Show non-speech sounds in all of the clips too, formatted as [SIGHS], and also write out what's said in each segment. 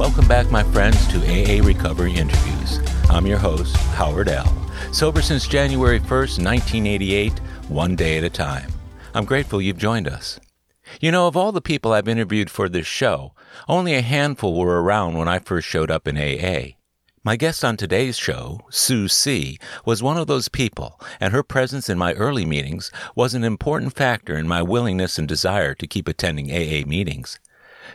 Welcome back, my friends, to AA Recovery Interviews. I'm your host, Howard L. Sober since January 1st, 1988, one day at a time. I'm grateful you've joined us. You know, of all the people I've interviewed for this show, only a handful were around when I first showed up in AA. My guest on today's show, Sue C., was one of those people, and her presence in my early meetings was an important factor in my willingness and desire to keep attending AA meetings.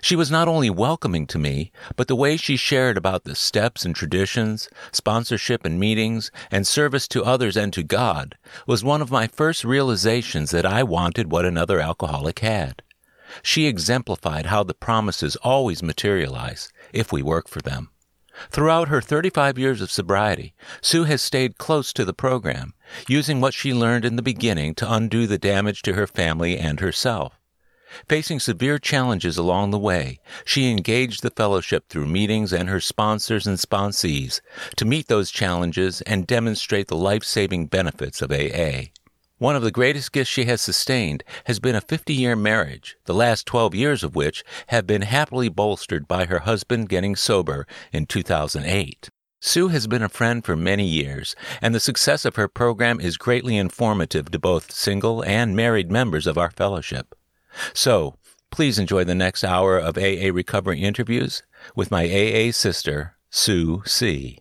She was not only welcoming to me, but the way she shared about the steps and traditions, sponsorship and meetings, and service to others and to God was one of my first realizations that I wanted what another alcoholic had. She exemplified how the promises always materialize if we work for them. Throughout her 35 years of sobriety, Sue has stayed close to the program, using what she learned in the beginning to undo the damage to her family and herself. Facing severe challenges along the way, she engaged the fellowship through meetings and her sponsors and sponsees to meet those challenges and demonstrate the life-saving benefits of AA. One of the greatest gifts she has sustained has been a 50 year marriage, the last 12 years of which have been happily bolstered by her husband getting sober in 2008. Sue has been a friend for many years, and the success of her program is greatly informative to both single and married members of our fellowship. So, please enjoy the next hour of AA Recovery interviews with my AA sister, Sue C.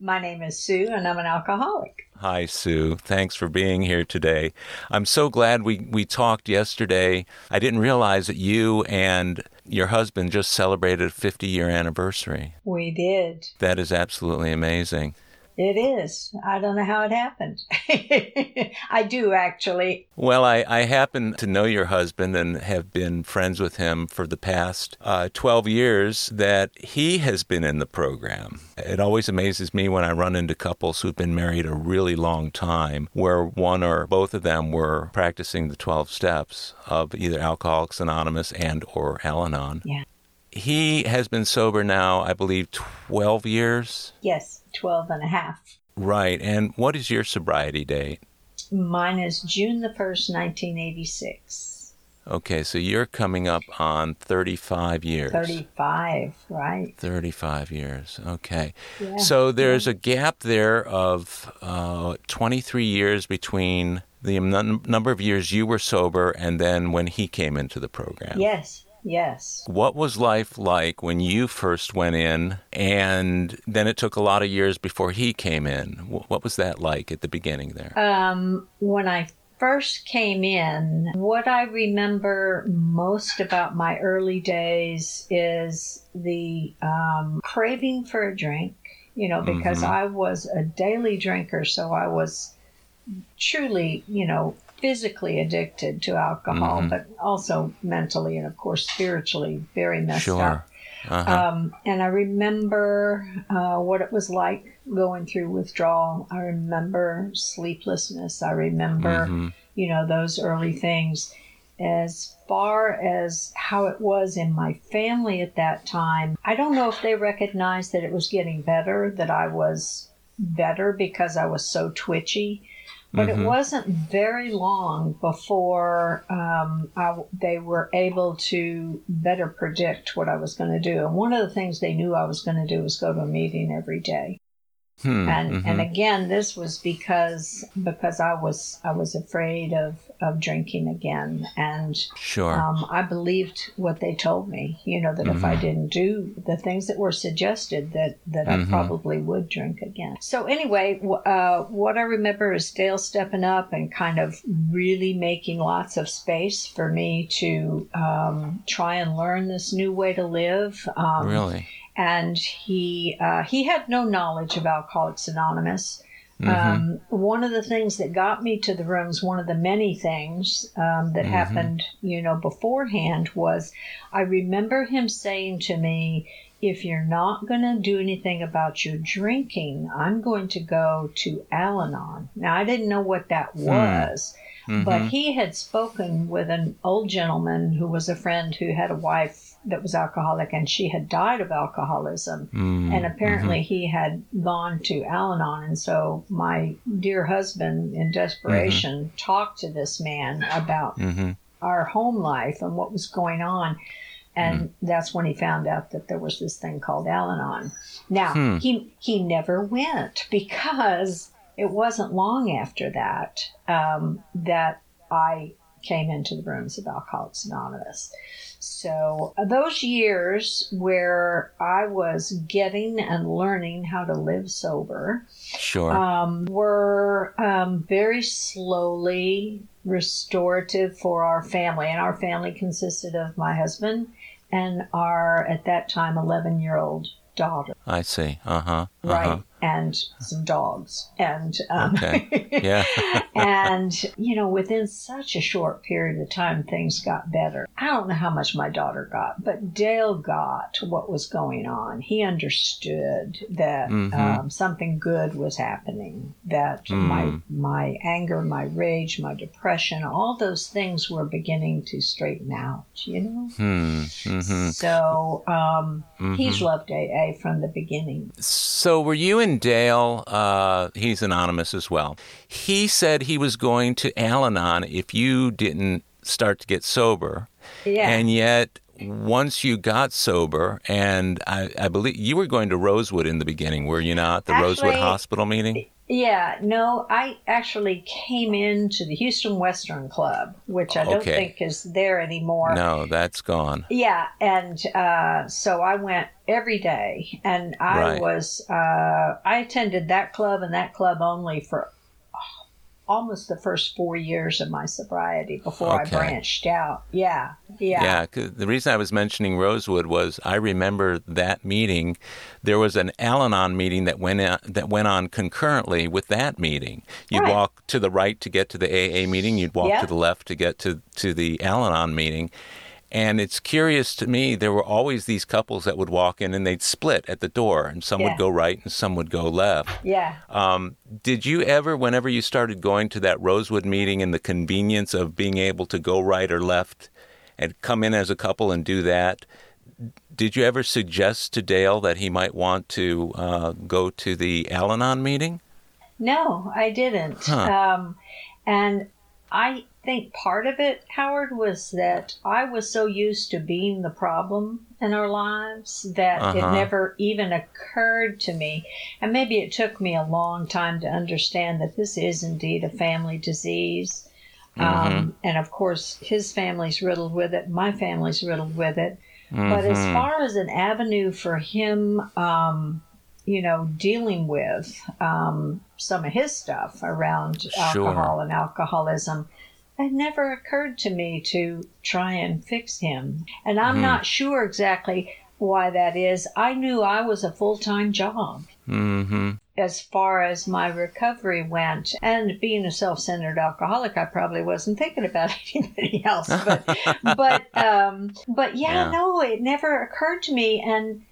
My name is Sue, and I'm an alcoholic. Hi, Sue. Thanks for being here today. I'm so glad we, we talked yesterday. I didn't realize that you and your husband just celebrated a 50 year anniversary. We did. That is absolutely amazing. It is. I don't know how it happened. [LAUGHS] I do actually. Well, I, I happen to know your husband and have been friends with him for the past uh, 12 years that he has been in the program. It always amazes me when I run into couples who've been married a really long time where one or both of them were practicing the 12 steps of either Alcoholics Anonymous and or Al-Anon. Yeah. He has been sober now, I believe, 12 years. Yes. 12 and a half. Right. And what is your sobriety date? Mine is June the 1st, 1986. Okay, so you're coming up on 35 years. 35, right. 35 years. Okay. Yeah. So there's a gap there of uh, 23 years between the num- number of years you were sober and then when he came into the program. Yes. Yes. What was life like when you first went in, and then it took a lot of years before he came in? What was that like at the beginning there? Um, when I first came in, what I remember most about my early days is the um, craving for a drink, you know, because Mhm. I was a daily drinker, so I was truly, you know, physically addicted to alcohol, Mhm. but also mentally and, of course, spiritually very messed up. Sure. Uh-huh. Um, and I remember uh, what it was like going through withdrawal. I remember sleeplessness. I remember, Mhm. you know, those early things. As far as how it was in my family at that time, I don't know if they recognized that it was getting better, that I was better because I was so twitchy. But Mhm. it wasn't very long before um, I, they were able to better predict what I was going to do. And one of the things they knew I was going to do was go to a meeting every day. Hmm, And mhm. and again, this was because because I was I was afraid of of drinking again, and Sure. um, I believed what they told me. You know that if I Mhm. didn't do the things that were suggested, that that I Mhm. probably would drink again. So anyway, w- uh, what I remember is Dale stepping up and kind of really making lots of space for me to um, try and learn this new way to live. Um, really? And he uh, he had no knowledge of Alcoholics Anonymous. Mhm. Um, one of the things that got me to the rooms, one of the many things um, that Mhm. happened, you know, beforehand was I remember him saying to me, if you're not going to do anything about your drinking, I'm going to go to Al Anon. Now, I didn't know what that was, but Mhm. he had spoken with an old gentleman who was a friend who had a wife that was alcoholic and she had died of alcoholism. Mm, And apparently he had gone to Al Anon. And so my dear husband, in desperation, talked to this man about mhm. our home life and what was going on. and that's when he found out that there was this thing called Al-Anon. Now Hmm. he he never went because it wasn't long after that um, that I came into the rooms of Alcoholics Anonymous. So uh, those years where I was getting and learning how to live sober Sure. um, were um, very slowly restorative for our family. And our family consisted of my husband and our, at that time, 11 year old daughter, I see. Uh huh. right? And some dogs. And, um, Okay. Yeah. [LAUGHS] and, you know, within such a short period of time, things got better. I don't know how much my daughter got, but Dale got what was going on. He understood that Mhm. um, something good was happening, that my, Mm. my anger, my rage, my depression, all those things were beginning to straighten out, you know? hmm. hmm So um, Mm-hmm. he's loved AA from the beginning. So were you and Dale? Uh, he's anonymous as well. He said he was going to Al-Anon if you didn't start to get sober, Yeah. and yet once you got sober, and I, I believe you were going to Rosewood in the beginning, were you not? The Rosewood Hospital meeting. Yeah, no, I actually came into the Houston Western Club, which I don't Okay. think is there anymore. No, that's gone. Yeah, and uh, so I went every day, and I Right. was uh, I attended that club and that club only for almost the first four years of my sobriety before Okay. I branched out. Yeah, yeah, Yeah, the reason I was mentioning Rosewood was I remember that meeting. There was an Al-Anon meeting that went on, that went on concurrently with that meeting. You'd Right. walk to the right to get to the AA meeting. You'd walk Yeah. to the left to get to to the Al-Anon meeting. And it's curious to me, there were always these couples that would walk in and they'd split at the door, and some Yeah. would go right and some would go left. yeah. Um, did you ever, whenever you started going to that Rosewood meeting and the convenience of being able to go right or left and come in as a couple and do that, did you ever suggest to Dale that he might want to uh, go to the Al Anon meeting? No, I didn't. Huh. Um, and I think part of it, Howard, was that I was so used to being the problem in our lives that Uh-huh. it never even occurred to me. And maybe it took me a long time to understand that this is indeed a family disease. Um, and of course, his family's riddled with it, my family's riddled with it. But as Mhm. far as an avenue for him, um, you know, dealing with um, some of his stuff around Sure. alcohol and alcoholism, it never occurred to me to try and fix him. And I'm Mhm. not sure exactly why that is. I knew I was a full time job Mm-hmm. as far as my recovery went. And being a self centered alcoholic, I probably wasn't thinking about [LAUGHS] anybody else. But [LAUGHS] but um, but yeah, Yeah. no, it never occurred to me. And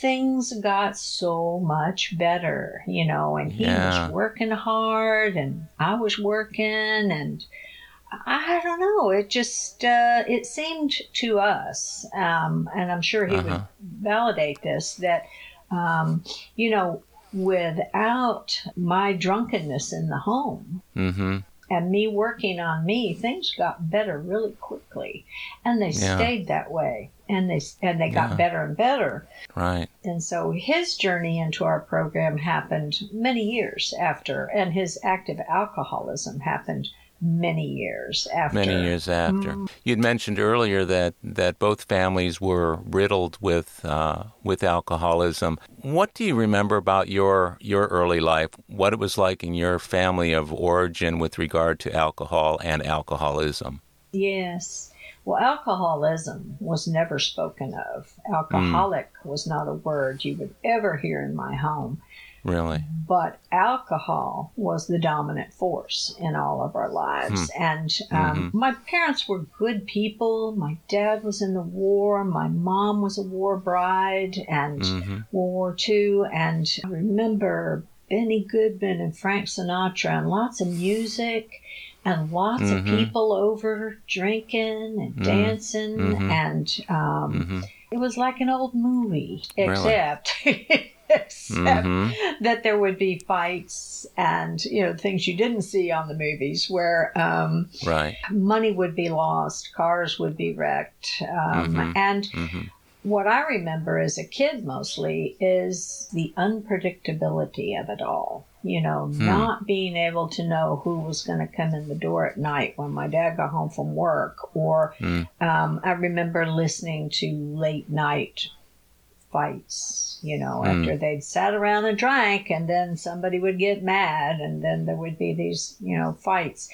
things got so much better, you know. And he Yeah. was working hard, and I was working, and I don't know. It just uh, it seemed to us, um, and I'm sure he Uh-huh. would validate this that um, you know without my drunkenness in the home Mm-hmm. and me working on me, things got better really quickly, and they Yeah. stayed that way, and they and they got Yeah. better and better. Right. And so his journey into our program happened many years after, and his active alcoholism happened many years after. Many years after. You'd mentioned earlier that, that both families were riddled with uh, with alcoholism. What do you remember about your your early life? What it was like in your family of origin with regard to alcohol and alcoholism? Yes. Well, alcoholism was never spoken of. Alcoholic was not a word you would ever hear in my home. Really? but alcohol was the dominant force in all of our lives. And um, my parents were good people. My dad was in the war. My mom was a war bride and Mm-hmm. World War II. And I remember Benny Goodman and Frank Sinatra and lots of music and lots of Mhm. people over drinking and Mhm. dancing. Mhm. And um, Mm-hmm. it was like an old movie, Really? [LAUGHS] except mm-hmm. [LAUGHS] that there would be fights and you know things you didn't see on the movies where um, right money would be lost cars would be wrecked um, mm-hmm. and mm-hmm. what i remember as a kid mostly is the unpredictability of it all you know hmm. not being able to know who was going to come in the door at night when my dad got home from work or hmm. um, i remember listening to late night fights, you know, mm. after they'd sat around and drank, and then somebody would get mad, and then there would be these, you know, fights.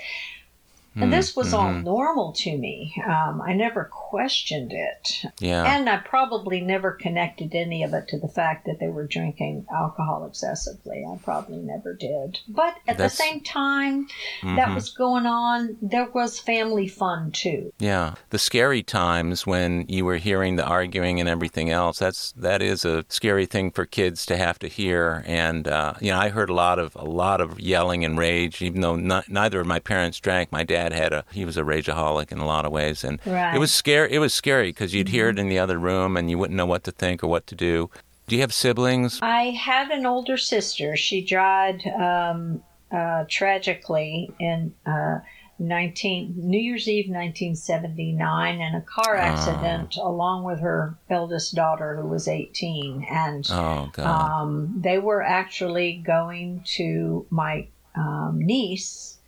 And hmm, this was mm-hmm. all normal to me. Um, I never questioned it. Yeah. And I probably never connected any of it to the fact that they were drinking alcohol excessively. I probably never did. But at That's, the same time mm-hmm. that was going on, there was family fun too. Yeah. The scary times when you were hearing the arguing and everything else, that's that is a scary thing for kids to have to hear. And uh, you know, I heard a lot of a lot of yelling and rage, even though not, neither of my parents drank. My dad had a he was a rageaholic in a lot of ways, and right. it was scary. It was scary because you'd hear it mm-hmm. in the other room and you wouldn't know what to think or what to do. Do you have siblings? I had an older sister. She died um, uh, tragically in. Uh, 19 New Year's Eve 1979 in a car ah. accident oh. along with her eldest daughter who was 18 and oh, um, they were actually going to my um, niece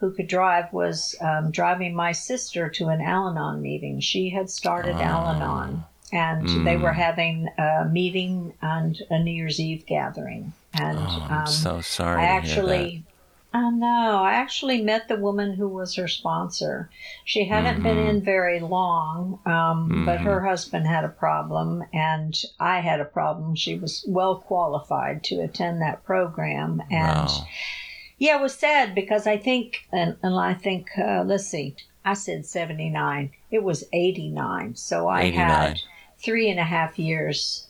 who could drive was um, driving my sister to an Al Anon meeting. She had started oh. Al Anon, and mm. they were having a meeting and a New Year's Eve gathering. And oh, I'm um, so sorry. I actually. I know. I actually met the woman who was her sponsor. She hadn't mm-hmm. been in very long, um, mm-hmm. but her husband had a problem, and I had a problem. She was well qualified to attend that program, and wow. Yeah, it was sad because I think, and, and I think, uh, let's see, I said 79. It was 89. So I 89. had three and a half years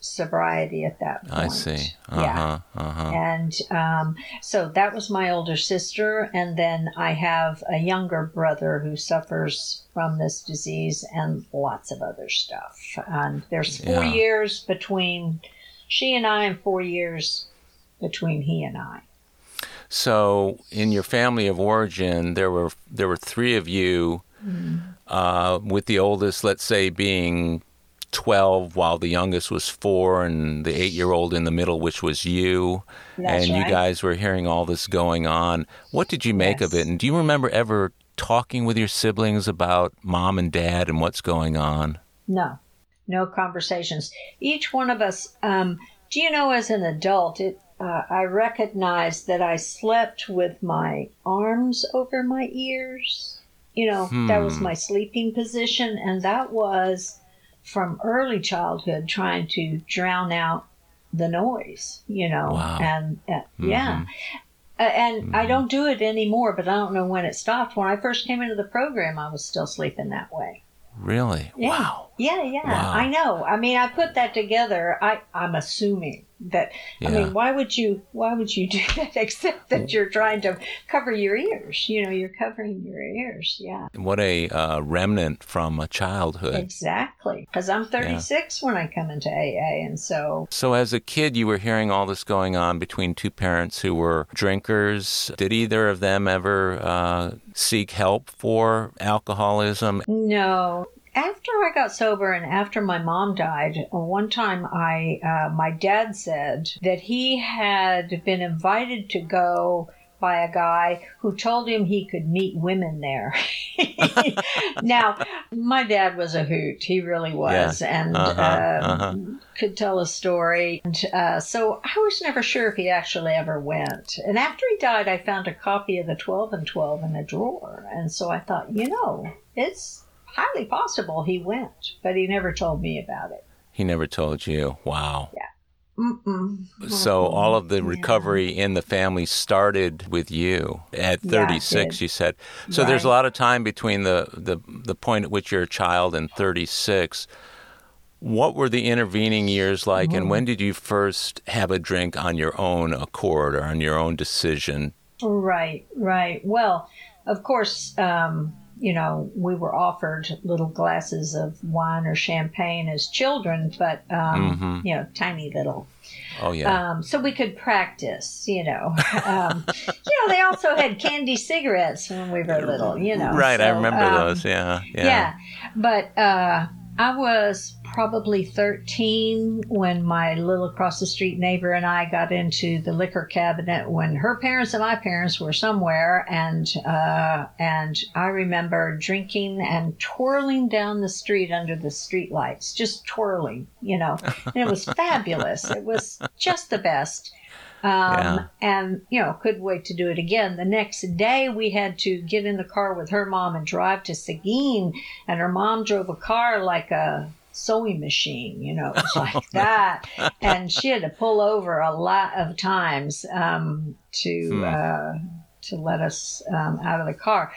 sobriety at that point. I see. Uh-huh, yeah. Uh-huh. And um, so that was my older sister. And then I have a younger brother who suffers from this disease and lots of other stuff. And there's four yeah. years between she and I, and four years between he and I. So, in your family of origin, there were there were three of you, mm. uh, with the oldest, let's say, being twelve, while the youngest was four, and the eight-year-old in the middle, which was you. That's and right. you guys were hearing all this going on. What did you make yes. of it? And do you remember ever talking with your siblings about mom and dad and what's going on? No, no conversations. Each one of us. Um, do you know, as an adult, it uh, I recognized that I slept with my arms over my ears. You know, hmm. that was hmm. my sleeping position, and that was from early childhood trying to drown out the noise, you know, wow. and uh, mm-hmm. yeah. Uh, and mm-hmm. I don't do it anymore, but I don't know when it stopped. When I first came into the program, I was still sleeping that way. Really? Yeah. Wow. Yeah, yeah. Wow. I know. I mean, I put that together. I, I'm assuming that yeah. I mean, why would you why would you [LAUGHS] do that except that you're trying to cover your ears? You know, you're covering your ears. Yeah. What a uh, remnant from a childhood. Exactly. Because I'm 36 yeah. when I come into AA, and so. So as a kid, you were hearing all this going on between two parents who were drinkers. Did either of them ever uh, seek help for alcoholism? No, after I got sober and after my mom died, one time I, uh, my dad said that he had been invited to go by a guy who told him he could meet women there. [LAUGHS] now, my dad was a hoot. He really was. Yeah. And uh-huh. Uh, uh-huh. could tell a story. And, uh, so I was never sure if he actually ever went. And after he died, I found a copy of the 12 and 12 in a drawer. And so I thought, you know, it's highly possible he went, but he never told me about it. He never told you. Wow. Yeah. Mm-mm. So all of the recovery yeah. in the family started with you at 36. Yeah, you said. So right. there's a lot of time between the, the the point at which you're a child and 36. What were the intervening years like, mm-hmm. and when did you first have a drink on your own accord or on your own decision? Right, right. Well, of course, um, you know, we were offered little glasses of wine or champagne as children, but, um, mm-hmm. you know, tiny little. Oh, yeah. Um, so we could practice, you know. Um, [LAUGHS] you know, they also had candy cigarettes when we were little, you know. Right, so, I remember um, those, yeah, yeah. Yeah, but, uh, I was probably 13 when my little across the street neighbor and I got into the liquor cabinet when her parents and my parents were somewhere. And uh, and I remember drinking and twirling down the street under the street lights just twirling you know. And it was fabulous. It was just the best um, yeah. And, you know, couldn't wait to do it again. The next day, we had to get in the car with her mom and drive to Seguin. And her mom drove a car like a sewing machine, you know, like [LAUGHS] that. And she had to pull over a lot of times um, to hmm. uh, to let us um, out of the car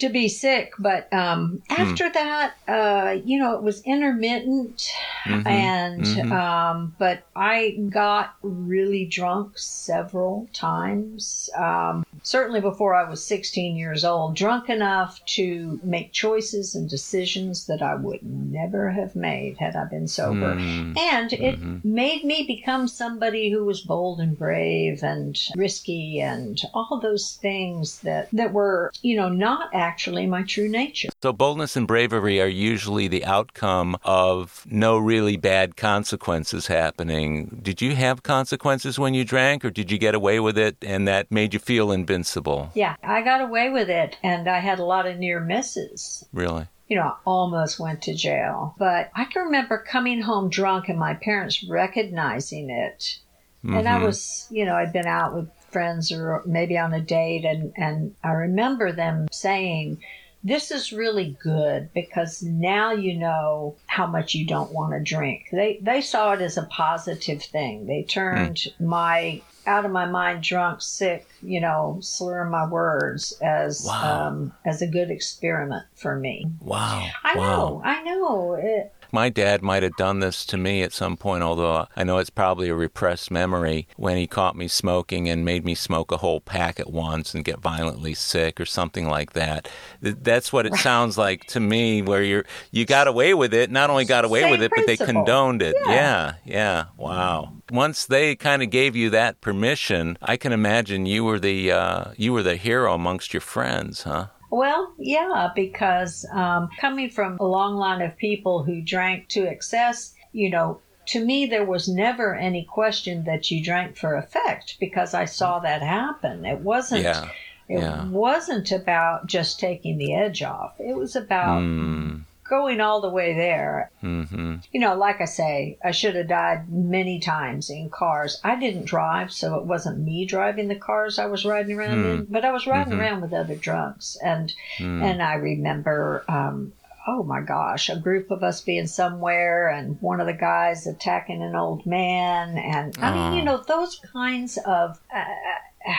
to be sick. But um, hmm. after mm. that, uh, you know, it was intermittent, mm-hmm. and mm-hmm. Um, but I got really drunk several times. Um, certainly before I was 16 years old, drunk enough to make choices and decisions that I would never have made had I been sober, mm. and it mm-hmm. made me become somebody who was bold and brave and risky and all those things that that were, you know, not actually my true nature. So, boldness and bravery are usually the outcome of no really bad consequences happening. Did you have consequences when you drank, or did you get away with it and that made you feel invincible? Yeah, I got away with it, and I had a lot of near misses. Really? you know, I almost went to jail. But I can remember coming home drunk and my parents recognizing it. Mm-hmm. And I mm-hmm. was, you know, I'd been out with friends or maybe on a date and, and I remember them saying, this is really good because now you know how much you don't want to drink. They they saw it as a positive thing. They turned mm. my out of my mind drunk, sick, you know, slurring my words as wow. um, as a good experiment for me. Wow. I wow. know. I know. It, my dad might have done this to me at some point, although I know it's probably a repressed memory when he caught me smoking and made me smoke a whole pack at once and get violently sick or something like that. That's what it sounds like to me, where you're you got away with it. Not only got away Same with it, principle. but they condoned it. Yeah, yeah. yeah. Wow. Once they kind of gave you that permission, I can imagine you were the uh, you were the hero amongst your friends, huh? Well, yeah, because um, coming from a long line of people who drank to excess, you know, to me, there was never any question that you drank for effect because I saw that happen. It wasn't. Yeah. It yeah. wasn't about just taking the edge off. It was about mm going all the way there. Mm-hmm. You know, like I say, I should have died many times in cars. I didn't drive, so it wasn't me driving the cars I was riding around mm. in, but I was riding mm-hmm. around with other drunks, and mm. and I remember. Um, oh my gosh, a group of us being somewhere and one of the guys attacking an old man. And I mean, you ah. know, those kinds of, uh, uh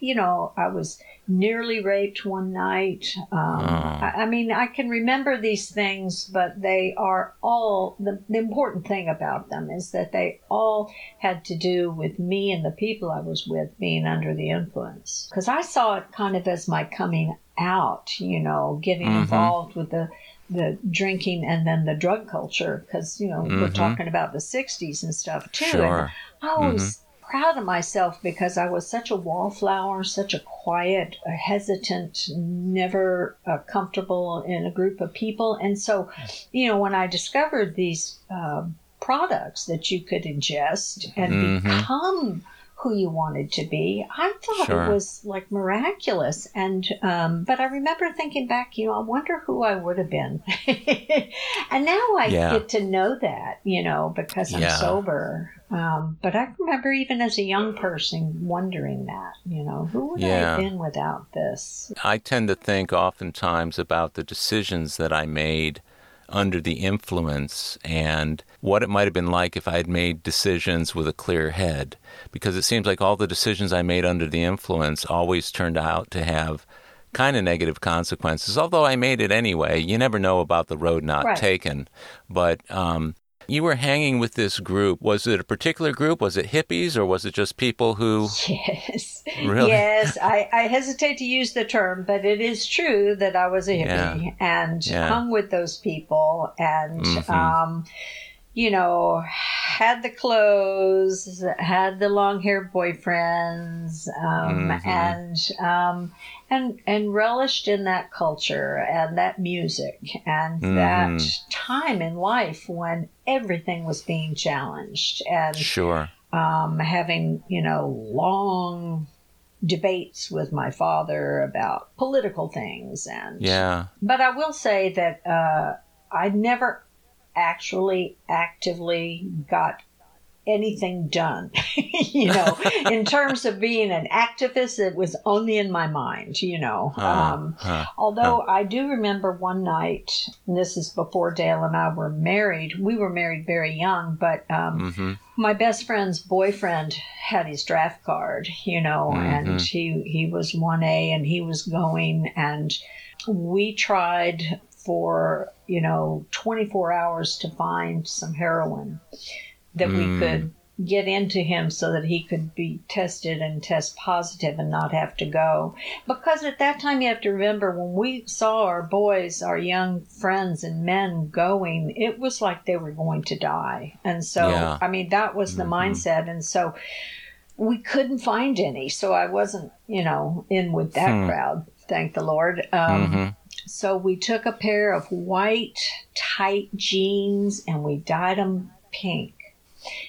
you know, I was nearly raped one night. Um, oh. I, I, mean, I can remember these things, but they are all the, the important thing about them is that they all had to do with me and the people I was with being under the influence. Because I saw it kind of as my coming out, you know, getting mm-hmm. involved with the the drinking and then the drug culture because you know mm-hmm. we're talking about the 60s and stuff too sure. and i was mm-hmm proud of myself because I was such a wallflower, such a quiet, a hesitant, never uh, comfortable in a group of people. And so, you know, when I discovered these uh, products that you could ingest and mm-hmm. become who you wanted to be. I thought sure. it was like miraculous. And, um, but I remember thinking back, you know, I wonder who I would have been. [LAUGHS] and now I yeah. get to know that, you know, because I'm yeah. sober. Um, but I remember even as a young person wondering that, you know, who would yeah. I have been without this? I tend to think oftentimes about the decisions that I made under the influence and what it might have been like if I had made decisions with a clear head. Because it seems like all the decisions I made under the influence always turned out to have kind of negative consequences. Although I made it anyway, you never know about the road not right. taken. But um, You were hanging with this group. Was it a particular group? Was it hippies or was it just people who. Yes. Really? Yes. I, I hesitate to use the term, but it is true that I was a hippie Yeah. and Yeah. hung with those people and, Mhm. um, you know, had the clothes, had the long haired boyfriends, um, Mhm. and, um, and, and relished in that culture and that music and that Mhm. time in life when everything was being challenged and Sure. um, having you know long debates with my father about political things and Yeah. but i will say that uh, i never actually actively got anything done [LAUGHS] you know [LAUGHS] in terms of being an activist it was only in my mind you know Huh. um, Huh. Although I do remember one night, and this is before Dale and I were married. We were married very young, but um, hmm my best friend's boyfriend had his draft card, you know, and Mhm. he he was one A and he was going, and we tried for you know 24 hours to find some heroin that Mm. we could get into him so that he could be tested and test positive and not have to go because at that time you have to remember when we saw our boys our young friends and men going it was like they were going to die and so Yeah. i mean that was the Mhm. mindset and so we couldn't find any so i wasn't you know in with that Hmm. crowd thank the lord um, hmm so we took a pair of white tight jeans and we dyed them pink.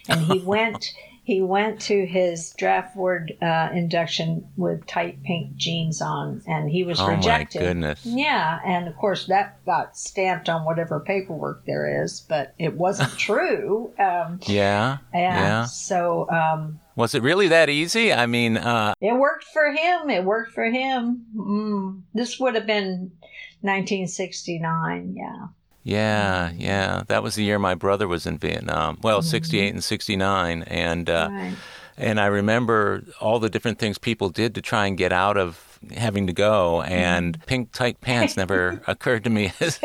And he [LAUGHS] went he went to his draft board uh, induction with tight pink jeans on, and he was Oh rejected. my goodness. Yeah, and of course that got stamped on whatever paperwork there is, but it wasn't [LAUGHS] true. Um, Yeah. Yeah. so um, Was it really that easy? I mean, uh, it worked for him. It worked for him. Mm. This would have been 1969. Yeah. yeah, yeah. That was the year my brother was in Vietnam. Well, 68 and 69. And, uh, Right. and I remember all the different things people did to try and get out of having to go. And pink tight pants never [LAUGHS] occurred to me [LAUGHS] as,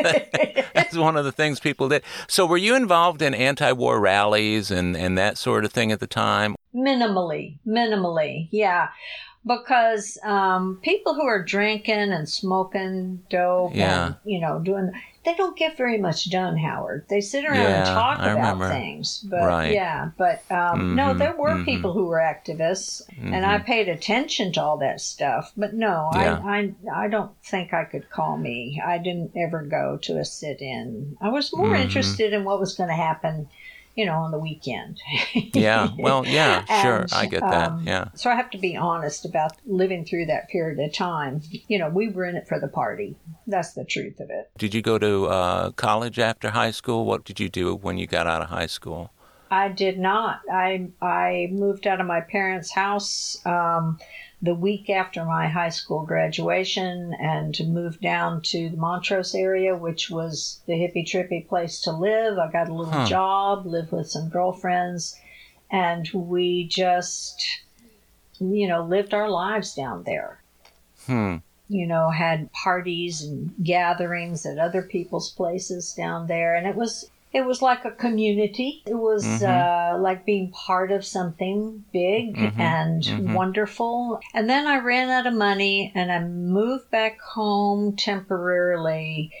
as one of the things people did. So were you involved in anti-war rallies and, and that sort of thing at the time? Minimally, minimally, yeah. Because um, people who are drinking and smoking dope Yeah. and, you know, doing, they don't get very much done, Howard. They sit around and talk I about remember. things. But Right. yeah, but um, no, Mhm, there were mhm. people who were activists and I paid attention to all that stuff. But no, Yeah. I, I, I don't think I could call me. I didn't ever go to a sit in. I was more Mhm. interested in what was going to happen, you know, on the weekend. [LAUGHS] Yeah. Well, yeah, sure. And, I get that. um, Yeah. So I have to be honest about living through that period of time. You know, we were in it for the party. That's the truth of it. Did you go to uh, college after high school? What did you do when you got out of high school? I did not. I I moved out of my parents' house um, the week after my high school graduation and moved down to the Montrose area, which was the hippie trippy place to live. I got a little Huh. job, lived with some girlfriends, and we just, you know, lived our lives down there. Hmm. you know, had parties and gatherings at other people's places down there, and it was it was like a community. It was Mhm. uh, like being part of something big Mhm, and mhm. wonderful. And then I ran out of money, and I moved back home temporarily.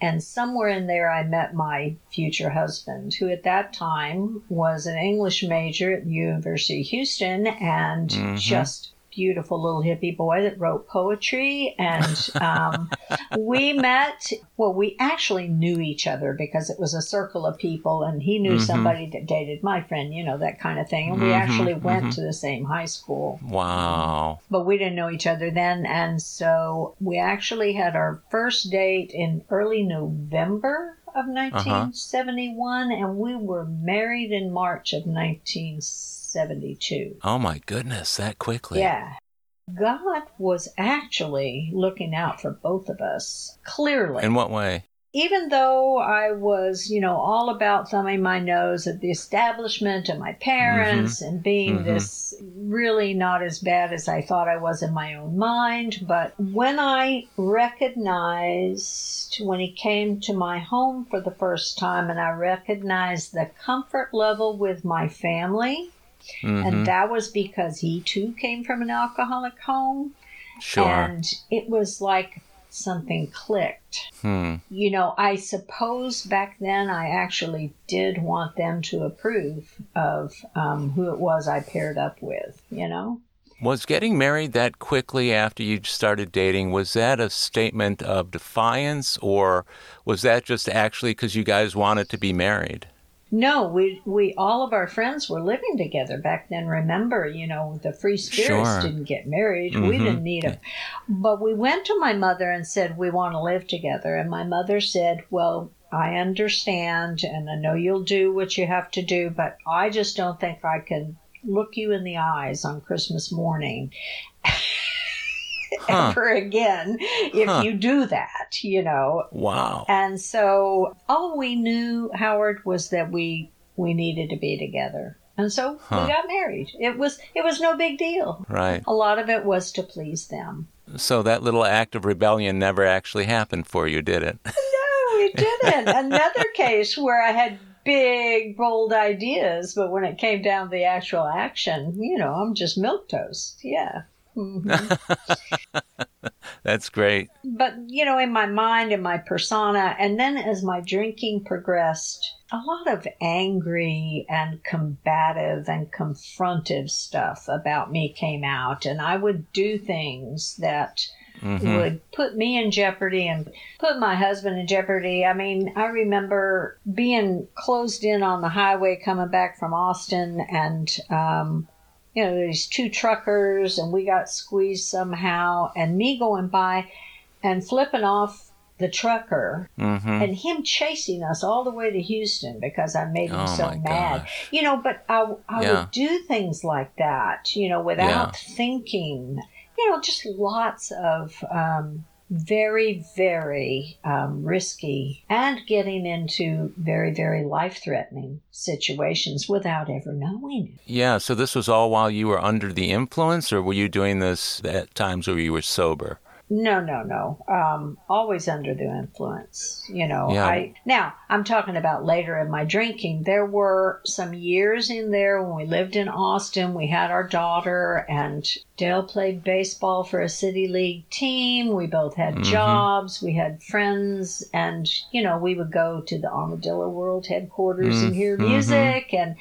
And somewhere in there, I met my future husband, who at that time was an English major at the University of Houston and Mhm. just beautiful little hippie boy that wrote poetry. And um, [LAUGHS] we met, well, we actually knew each other because it was a circle of people, and he knew Mhm. somebody that dated my friend, you know, that kind of thing. And we Mhm, actually went mhm. to the same high school Wow. but we didn't know each other then and so we actually had our first date in early november of 1971 and we were married in march of 1972 Oh my goodness, that quickly. yeah god was actually looking out for both of us clearly In what way? even though I was, you know, all about thumbing my nose at the establishment and my parents mm-hmm. and being mm-hmm. this really not as bad as I thought I was in my own mind, but when I recognized, when he came to my home for the first time and I recognized the comfort level with my family, mm-hmm. and that was because he too came from an alcoholic home. Sure. And it was like something clicked. Hmm. You know, I suppose back then I actually did want them to approve of um, who it was I paired up with, you know? Was getting married that quickly after you started dating, was that a statement of defiance or was that just actually because you guys wanted to be married? No, we we all of our friends were living together back then. Remember, you know, the free spirits sure. didn't get married. Mm-hmm. We didn't need them. But we went to my mother and said we want to live together, and my mother said, "Well, I understand, and I know you'll do what you have to do, but I just don't think I can look you in the eyes on Christmas morning." [LAUGHS] [LAUGHS] huh. ever again if huh. you do that, you know. Wow. And so all we knew, Howard, was that we we needed to be together. And so huh. we got married. It was it was no big deal. Right. A lot of it was to please them. So that little act of rebellion never actually happened for you, did it? [LAUGHS] no, it didn't. Another [LAUGHS] case where I had big, bold ideas, but when it came down to the actual action, you know, I'm just milk toast. Yeah. Mm-hmm. [LAUGHS] That's great. But, you know, in my mind and my persona, and then as my drinking progressed, a lot of angry and combative and confrontive stuff about me came out, and I would do things that mm-hmm. would put me in jeopardy and put my husband in jeopardy. I mean, I remember being closed in on the highway coming back from Austin and um, you know, these two truckers and we got squeezed somehow and me going by and flipping off the trucker mm-hmm. and him chasing us all the way to Houston because I made him oh so mad. Gosh. You know, but I, I yeah. would do things like that, you know, without yeah. thinking, you know, just lots of, um, very, very um, risky and getting into very, very life threatening situations without ever knowing it. Yeah, so this was all while you were under the influence, or were you doing this at times where you were sober? No, no, no. Um, always under the influence. You know, yeah. I now I'm talking about later in my drinking. There were some years in there when we lived in Austin. We had our daughter, and Dale played baseball for a city league team. We both had mm-hmm. jobs. We had friends, and you know, we would go to the Armadillo World headquarters mm-hmm. and hear mm-hmm. music and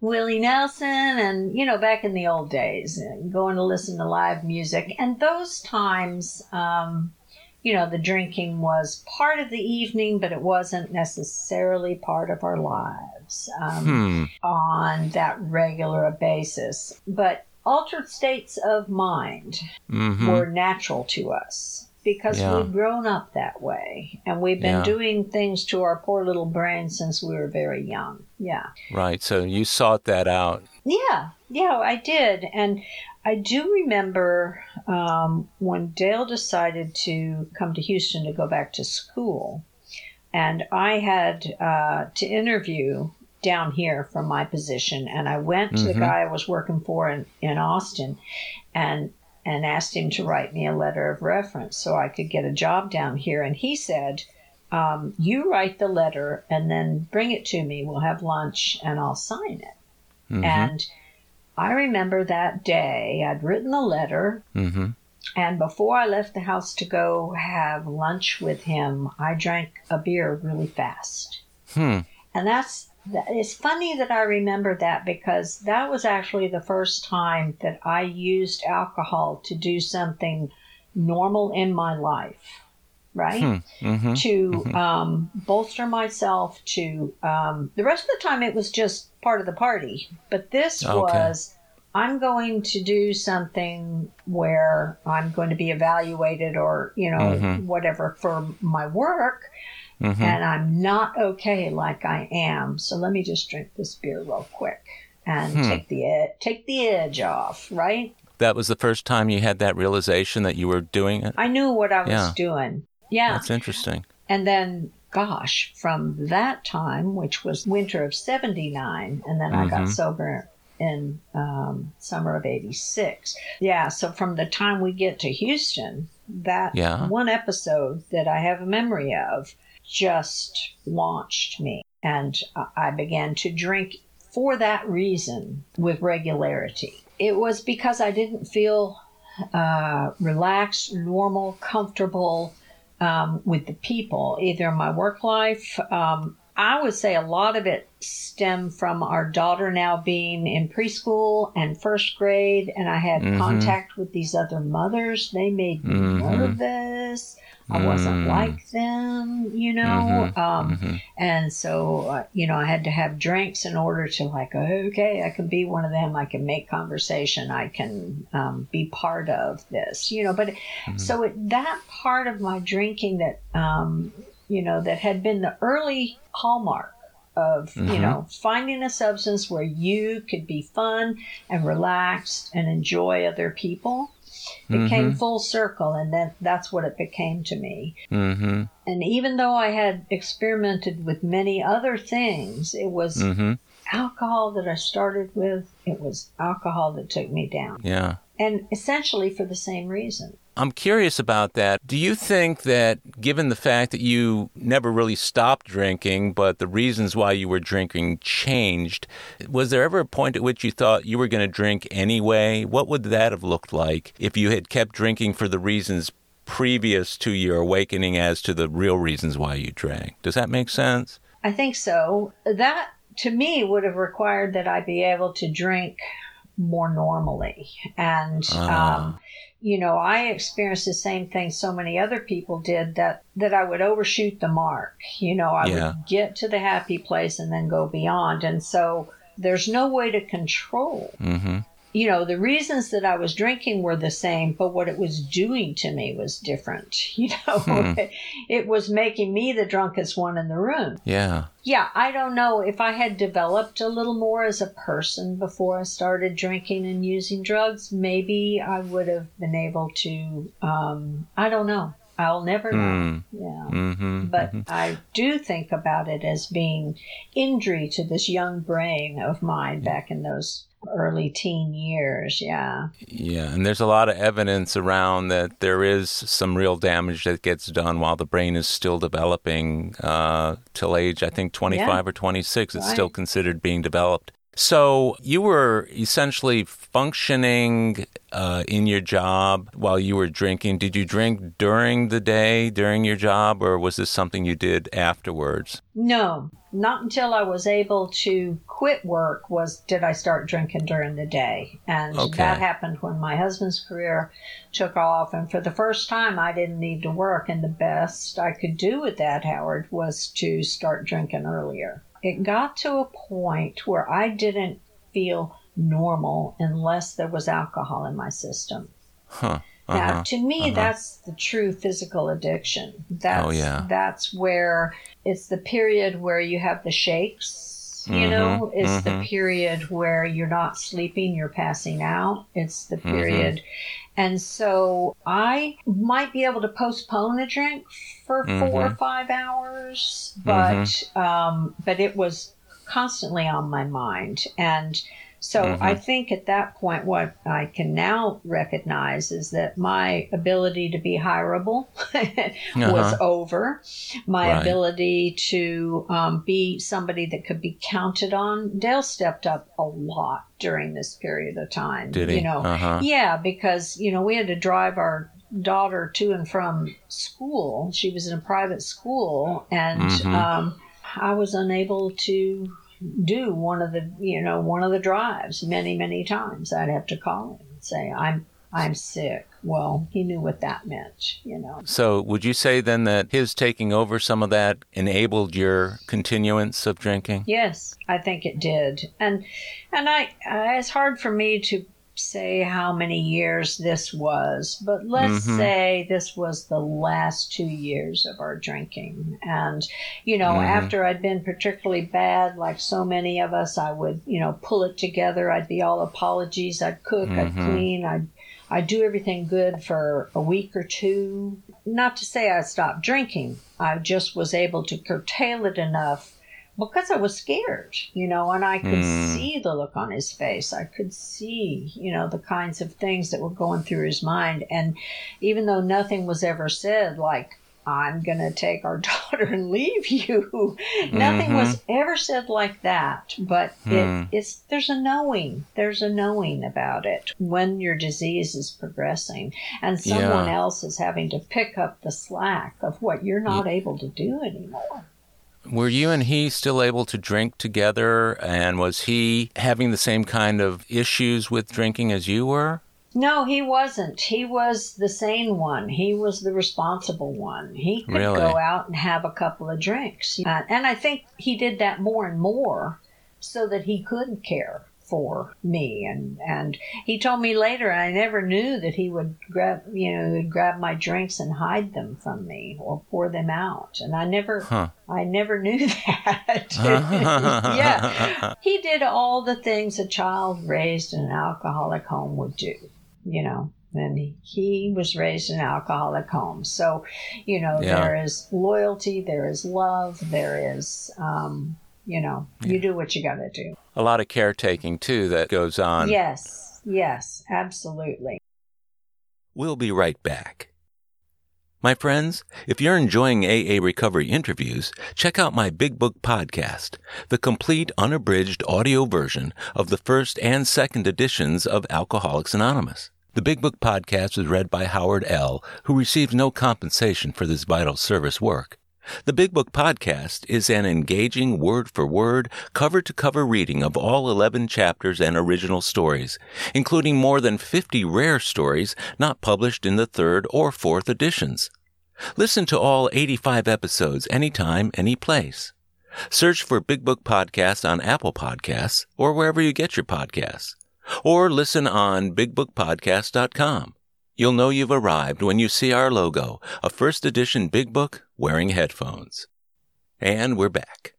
Willie Nelson and, you know, back in the old days, going to listen to live music. And those times, um, you know, the drinking was part of the evening, but it wasn't necessarily part of our lives um, hmm. on that regular basis. But altered states of mind mm-hmm. were natural to us because yeah. we've grown up that way and we've been yeah. doing things to our poor little brains since we were very young. Yeah. Right. So you sought that out. Yeah. Yeah, I did. And I do remember um, when Dale decided to come to Houston to go back to school. And I had uh, to interview down here for my position. And I went to mm-hmm. the guy I was working for in, in Austin. And and asked him to write me a letter of reference so I could get a job down here. And he said, um, You write the letter and then bring it to me. We'll have lunch and I'll sign it. Mm-hmm. And I remember that day I'd written the letter. Mm-hmm. And before I left the house to go have lunch with him, I drank a beer really fast. Hmm. And that's it's funny that I remember that because that was actually the first time that I used alcohol to do something normal in my life, right? Hmm. Mm-hmm. To mm-hmm. Um, bolster myself, to um, the rest of the time it was just part of the party. But this okay. was. I'm going to do something where I'm going to be evaluated or, you know, mm-hmm. whatever for my work. Mm-hmm. And I'm not okay like I am. So let me just drink this beer real quick and hmm. take the ed- take the edge off, right? That was the first time you had that realization that you were doing it. I knew what I was yeah. doing. Yeah, that's interesting. And then gosh, from that time, which was winter of 79, and then I got Mhm. sober in um, summer of 86. Yeah, so from the time we get to Houston, that Yeah. one episode that I have a memory of just launched me. And I- began to drink for that reason with regularity. It was because I didn't feel uh, relaxed, normal, comfortable um, with the people, either in my work life. Um, I would say a lot of it stemmed from our daughter now being in preschool and first grade, and I had Mhm. contact with these other mothers. They made me Mhm. nervous. I wasn't Mm. like them, you know. Mhm. Um, Mhm. and so, uh, you know, I had to have drinks in order to, like, okay, I can be one of them. I can make conversation. I can um, be part of this, you know. But so it, that part of my drinking that, um, you know, that had been the early hallmark of, you Mhm. know, finding a substance where you could be fun and relaxed and enjoy other people. It came full circle, and then that's what it became to me. Mm-hmm. And even though I had experimented with many other things, it was Mhm. alcohol that I started with. It was alcohol that took me down. Yeah. And essentially for the same reason. I'm curious about that. Do you think that, given the fact that you never really stopped drinking, but the reasons why you were drinking changed, was there ever a point at which you thought you were going to drink anyway? What would that have looked like if you had kept drinking for the reasons previous to your awakening as to the real reasons why you drank? Does that make sense? I think so. That to me would have required that I be able to drink more normally. And Ah. um, you know, I experienced the same thing so many other people did that that I would overshoot the mark. You know, I Yeah. would get to the happy place and then go beyond. And so there's no way to control Mm-hmm. You know, the reasons that I was drinking were the same, but what it was doing to me was different. [LAUGHS] You know, Hmm. it was making me the drunkest one in the room. Yeah. Yeah, I don't know if I had developed a little more as a person before I started drinking and using drugs, maybe I would have been able to, um, I don't know. I'll never know. Mm. Yeah. Mm-hmm. But I do think about it as being injury to this young brain of mine back in those early teen years. Yeah. Yeah, and there's a lot of evidence around that there is some real damage that gets done while the brain is still developing uh, till age, I think, 25 Yeah. or 26. It's Right. still considered being developed. So you were essentially functioning uh, in your job while you were drinking. Did you drink during the day, during your job, or was this something you did afterwards? No, not until I was able to quit work was did I start drinking during the day. And Okay. that happened when my husband's career took off and for the first time I didn't need to work and the best I could do with that, Howard, was to start drinking earlier. It got to a point where I didn't feel normal unless there was alcohol in my system. Huh. Now, Uh-huh. to me, that's the true physical addiction. That's, Oh, yeah. That's where it's the period where you have the shakes, you Mhm, know? It's the mhm. period where you're not sleeping, you're passing out. It's the Mm-hmm. period. And so I might be able to postpone a drink for four or Mhm. five hours, but, um, but it was constantly on my mind. And so Mhm. I think at that point, what I can now recognize is that my ability to be hireable [LAUGHS] was Uh-huh. over. My Right. ability to um, be somebody that could be counted on. Dale stepped up a lot during this period of time. Did he? You know, Uh-huh. yeah, because you know we had to drive our daughter to and from school. She was in a private school, and Mhm. um, I was unable to do one of the you know one of the drives many many times. I'd have to call him and say I'm I'm sick. Well, he knew what that meant, you know. So, would you say then that his taking over some of that enabled your continuance of drinking? Yes, I think it did, and and I it's hard for me to say how many years this was, but let's Mhm. say this was the last two years of our drinking. And, you know, Mhm. after I'd been particularly bad, like so many of us, I would, you know, pull it together. I'd be all apologies. I'd cook, I'd Mhm. clean, I'd I'd do everything good for a week or two. Not to say I stopped drinking, I just was able to curtail it enough because I was scared, you know, and I could Mm. see the look on his face. I could see, you know, the kinds of things that were going through his mind. And even though nothing was ever said, like, I'm going to take our [LAUGHS] daughter and leave you, [LAUGHS] nothing was ever said like that. But Hmm. it, it's, there's a knowing, there's a knowing about it when your disease is progressing and someone Yeah. else is having to pick up the slack of what you're not able to do anymore. Were you and he still able to drink together? And was he having the same kind of issues with drinking as you were? No, he wasn't. He was the sane one. He was the responsible one. He could Really? go out and have a couple of drinks. Uh, and I think he did that more and more so that he could care for me and and he told me later I never knew that he would grab you know would grab my drinks and hide them from me or pour them out and I never Huh. I never [LAUGHS] knew that [LAUGHS] yeah [LAUGHS] he did all the things a child raised in an alcoholic home would do, you know. And he- was raised in an alcoholic home. So, you know, Yeah. there is loyalty, there is love, there is, um, you know, you do what you got to do. A lot of caretaking, too, that goes on. Yes, yes, absolutely. We'll be right back. My friends, if you're enjoying AA Recovery interviews, check out my Big Book podcast, the complete unabridged audio version of the first and second editions of Alcoholics Anonymous. The Big Book podcast is read by Howard L., who receives no compensation for this vital service work. The Big Book Podcast is an engaging word for word, cover to cover reading of all 11 chapters and original stories, including more than 50 rare stories not published in the third or fourth editions. Listen to all 85 episodes anytime, any place. Search for Big Book Podcast on Apple Podcasts or wherever you get your podcasts. Or listen on bigbookpodcast.com. You'll know you've arrived when you see our logo, a first edition Big Book wearing headphones. And we're back.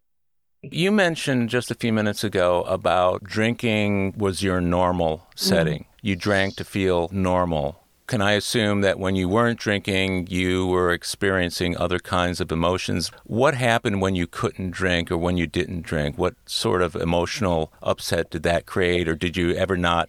You mentioned just a few minutes ago about drinking was your normal mm-hmm. setting. You drank to feel normal. Can I assume that when you weren't drinking, you were experiencing other kinds of emotions? What happened when you couldn't drink or when you didn't drink? What sort of emotional upset did that create, or did you ever not?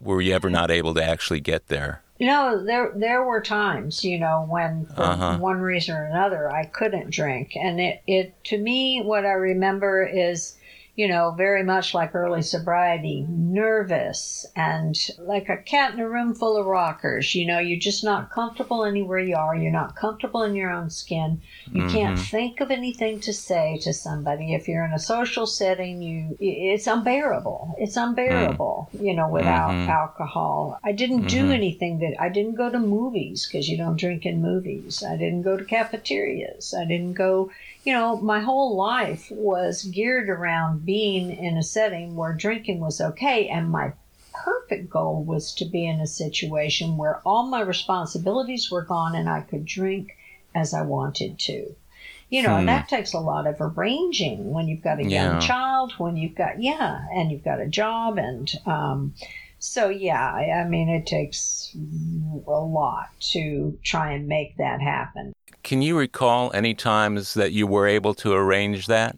Were you ever not able to actually get there? You know, there there were times, you know, when for Uh-huh. one reason or another I couldn't drink, and it it to me what I remember is, you know, very much like early sobriety, nervous and like a cat in a room full of rockers. You know, you're just not comfortable anywhere you are. You're not comfortable in your own skin. You can't think of anything to say to somebody. If you're in a social setting, you it's unbearable. It's unbearable, you know, without Mhm. alcohol. I didn't do Mhm. anything that I didn't go to movies because you don't drink in movies. I didn't go to cafeterias. I didn't go, you know, my whole life was geared around being in a setting where drinking was okay and my perfect goal was to be in a situation where all my responsibilities were gone and I could drink as I wanted to. You know, Hmm. and that takes a lot of arranging when you've got a Yeah. young child, when you've got, yeah, and you've got a job. And um, so, yeah, I, I mean, it takes a lot to try and make that happen. Can you recall any times that you were able to arrange that?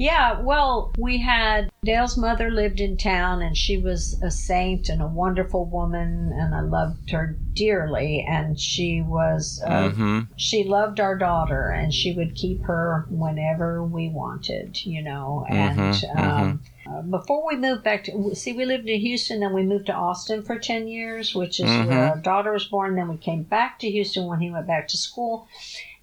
Yeah, well, we had Dale's mother lived in town and she was a saint and a wonderful woman and I loved her dearly and she was uh, hmm she loved our daughter and she would keep her whenever we wanted, you know. And Mhm, um, uh, before we moved back to see, we lived in Houston, then we moved to Austin for ten years, which is where Mhm. our daughter was born. Then we came back to Houston when he went back to school.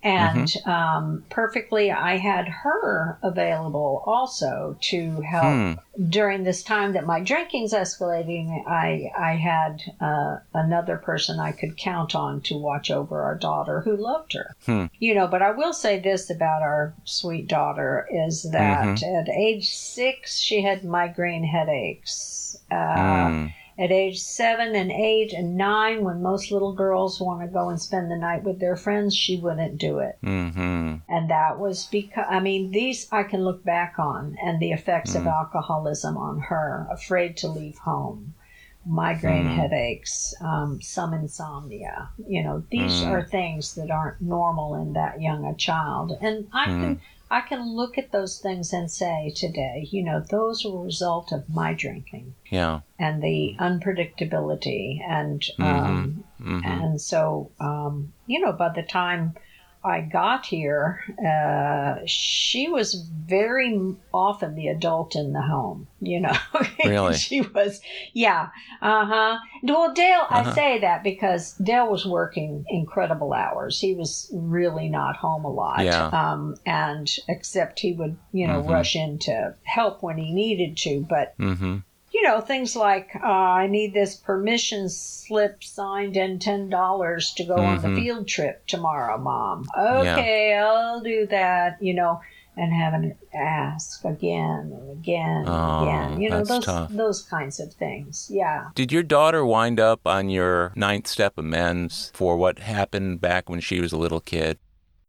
And um, perfectly, I had her available also to help Hmm. during this time that my drinking's escalating, I I had uh, another person I could count on to watch over our daughter who loved her. Hmm. You know, but I will say this about our sweet daughter is that at age six she had migraine headaches. Uh, Hmm. At age seven and eight and nine, when most little girls want to go and spend the night with their friends, she wouldn't do it. hmm And that was because, I mean, these I can look back on and the effects of alcoholism on her, afraid to leave home, migraine Mm. headaches, um, some insomnia. You know, these Mm. are things that aren't normal in that young a child. And I Mm. can I can look at those things and say today, you know, those are a result of my drinking Yeah. and the unpredictability and Mm-hmm. um, hmm and so um, you know by the time I got here, uh, she was very often the adult in the home. You know, [LAUGHS] Really? she was, yeah, uh huh. Well, Dale, I Uh-huh. say that because Dale was working incredible hours. He was really not home a lot, Yeah. um, and except he would, you know, Mhm. rush in to help when he needed to, but hmm you know, things like uh, I need this permission slip signed and ten dollars to go on the Mhm. field trip tomorrow, Mom. Okay, I'll do that. You know, and having to ask again and again and Oh, again. You know, those tough. those kinds of things. Yeah. Did your daughter wind up on your ninth step amends for what happened back when she was a little kid?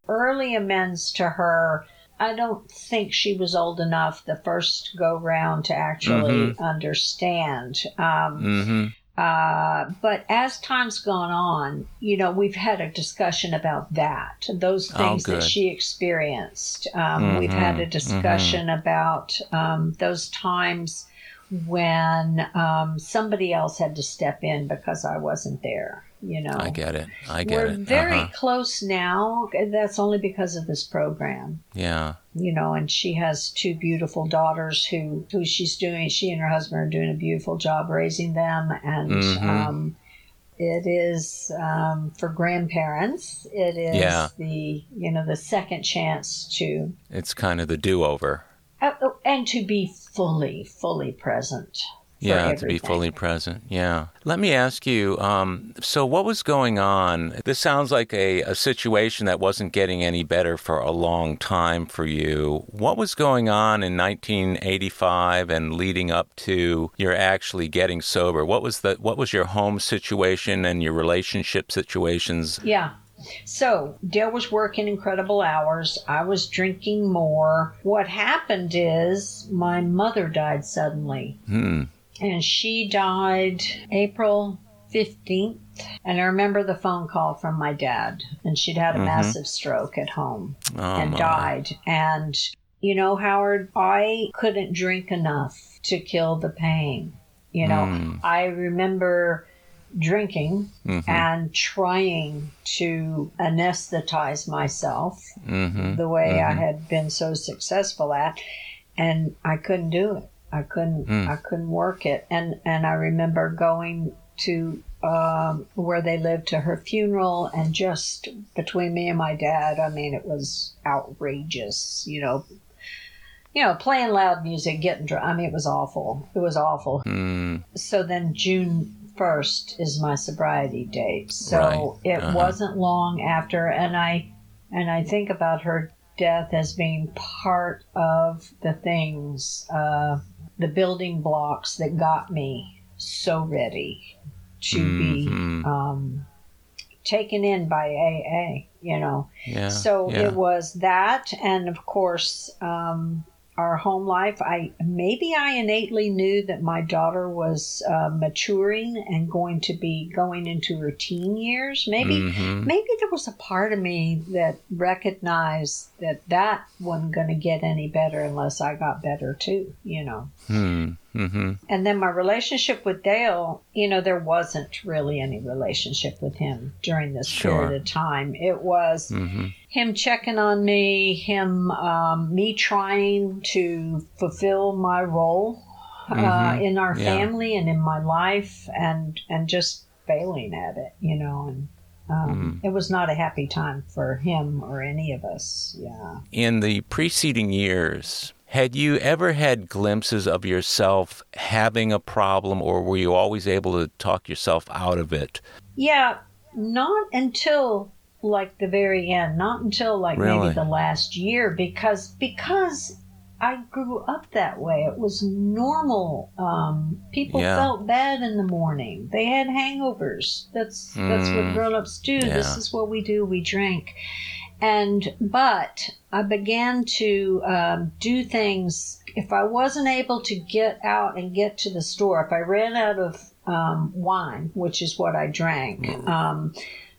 Early amends to her. I don't think she was old enough the first go round to actually Mm-hmm. understand. Um, hmm Uh, but as time's gone on, you know, we've had a discussion about that, those Oh, things that she experienced. Um, We've had a Mhm, discussion about um, those times when um, somebody else had to step in because I wasn't there, you know. I get it. I get it. We're very Uh-huh. close now. That's only because of this program Yeah. you know, and she has two beautiful daughters who who she's doing. She and her husband are doing a beautiful job raising them, and Mhm. um, it is um, for grandparents. It is Yeah. the you know the second chance to It's kind of the do-over. uh, and to be fully fully present. Yeah, to be fully present. Yeah. Let me ask you um, so, what was going on? This sounds like a, a situation that wasn't getting any better for a long time for you. What was going on in 1985 and leading up to your actually getting sober? What was the what was your home situation and your relationship situations? Yeah. So Dale was working incredible hours. I was drinking more. What happened is my mother died suddenly. Hmm. And she died April 15th. And I remember the phone call from my dad, and she'd had a Mhm. massive stroke at home Oh, and my. died. And, you know, Howard, I couldn't drink enough to kill the pain. You know, Mm. I remember drinking Mhm. and trying to anesthetize myself Mhm. the way I Mhm. had been so successful at, and I couldn't do it. I couldn't. Mm. I couldn't work it. And and I remember going to um, where they lived to her funeral, and just between me and my dad, I mean, it was outrageous. You know. You know, playing loud music, getting drunk. I mean, it was awful. It was awful. Mm. So then June 1st is my sobriety date. So Right. it Uh-huh. wasn't long after and I and I think about her death as being part of the things uh, the building blocks that got me so ready to be Mhm. um, taken in by AA, you know. Yeah. So yeah. it was that, and of course, um, our home life. I maybe I innately knew that my daughter was uh, maturing and going to be going into her teen years. Maybe Mhm. maybe there was a part of me that recognized that that wasn't going to get any better unless I got better too. You know. Hmm. Mm-hmm. And then my relationship with Dale, you know, there wasn't really any relationship with him during this Sure. period of time. It was Mm-hmm. Him checking on me, him, um, me trying to fulfill my role uh, Mhm. in our Yeah. family and in my life, and and just failing at it, you know. And um, it was not a happy time for him or any of us. Yeah. In the preceding years, had you ever had glimpses of yourself having a problem, or were you always able to talk yourself out of it? Yeah, not until like the very end, not until like Really? maybe the last year because because I grew up that way. It was normal. Um, people Yeah. felt bad in the morning. They had hangovers. That's that's what Mm. grown-ups do. This is what we do. We drink. And but I began to um, do things. If I wasn't able to get out and get to the store, if I ran out of um, wine, which is what I drank.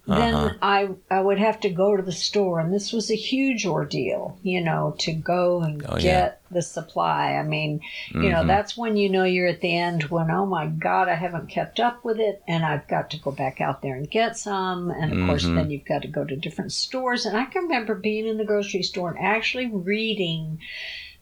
Then uh-huh. I I would have to go to the store, and this was a huge ordeal, you know, to go and oh, get yeah. the supply. I mean, mm-hmm. you know, mm-hmm. that's when you know you're at the end when oh my god, I haven't kept up with it, and I've got to go back out there and get some, and of mm-hmm. course then you've got to go to different stores. And I can remember being in the grocery store and actually reading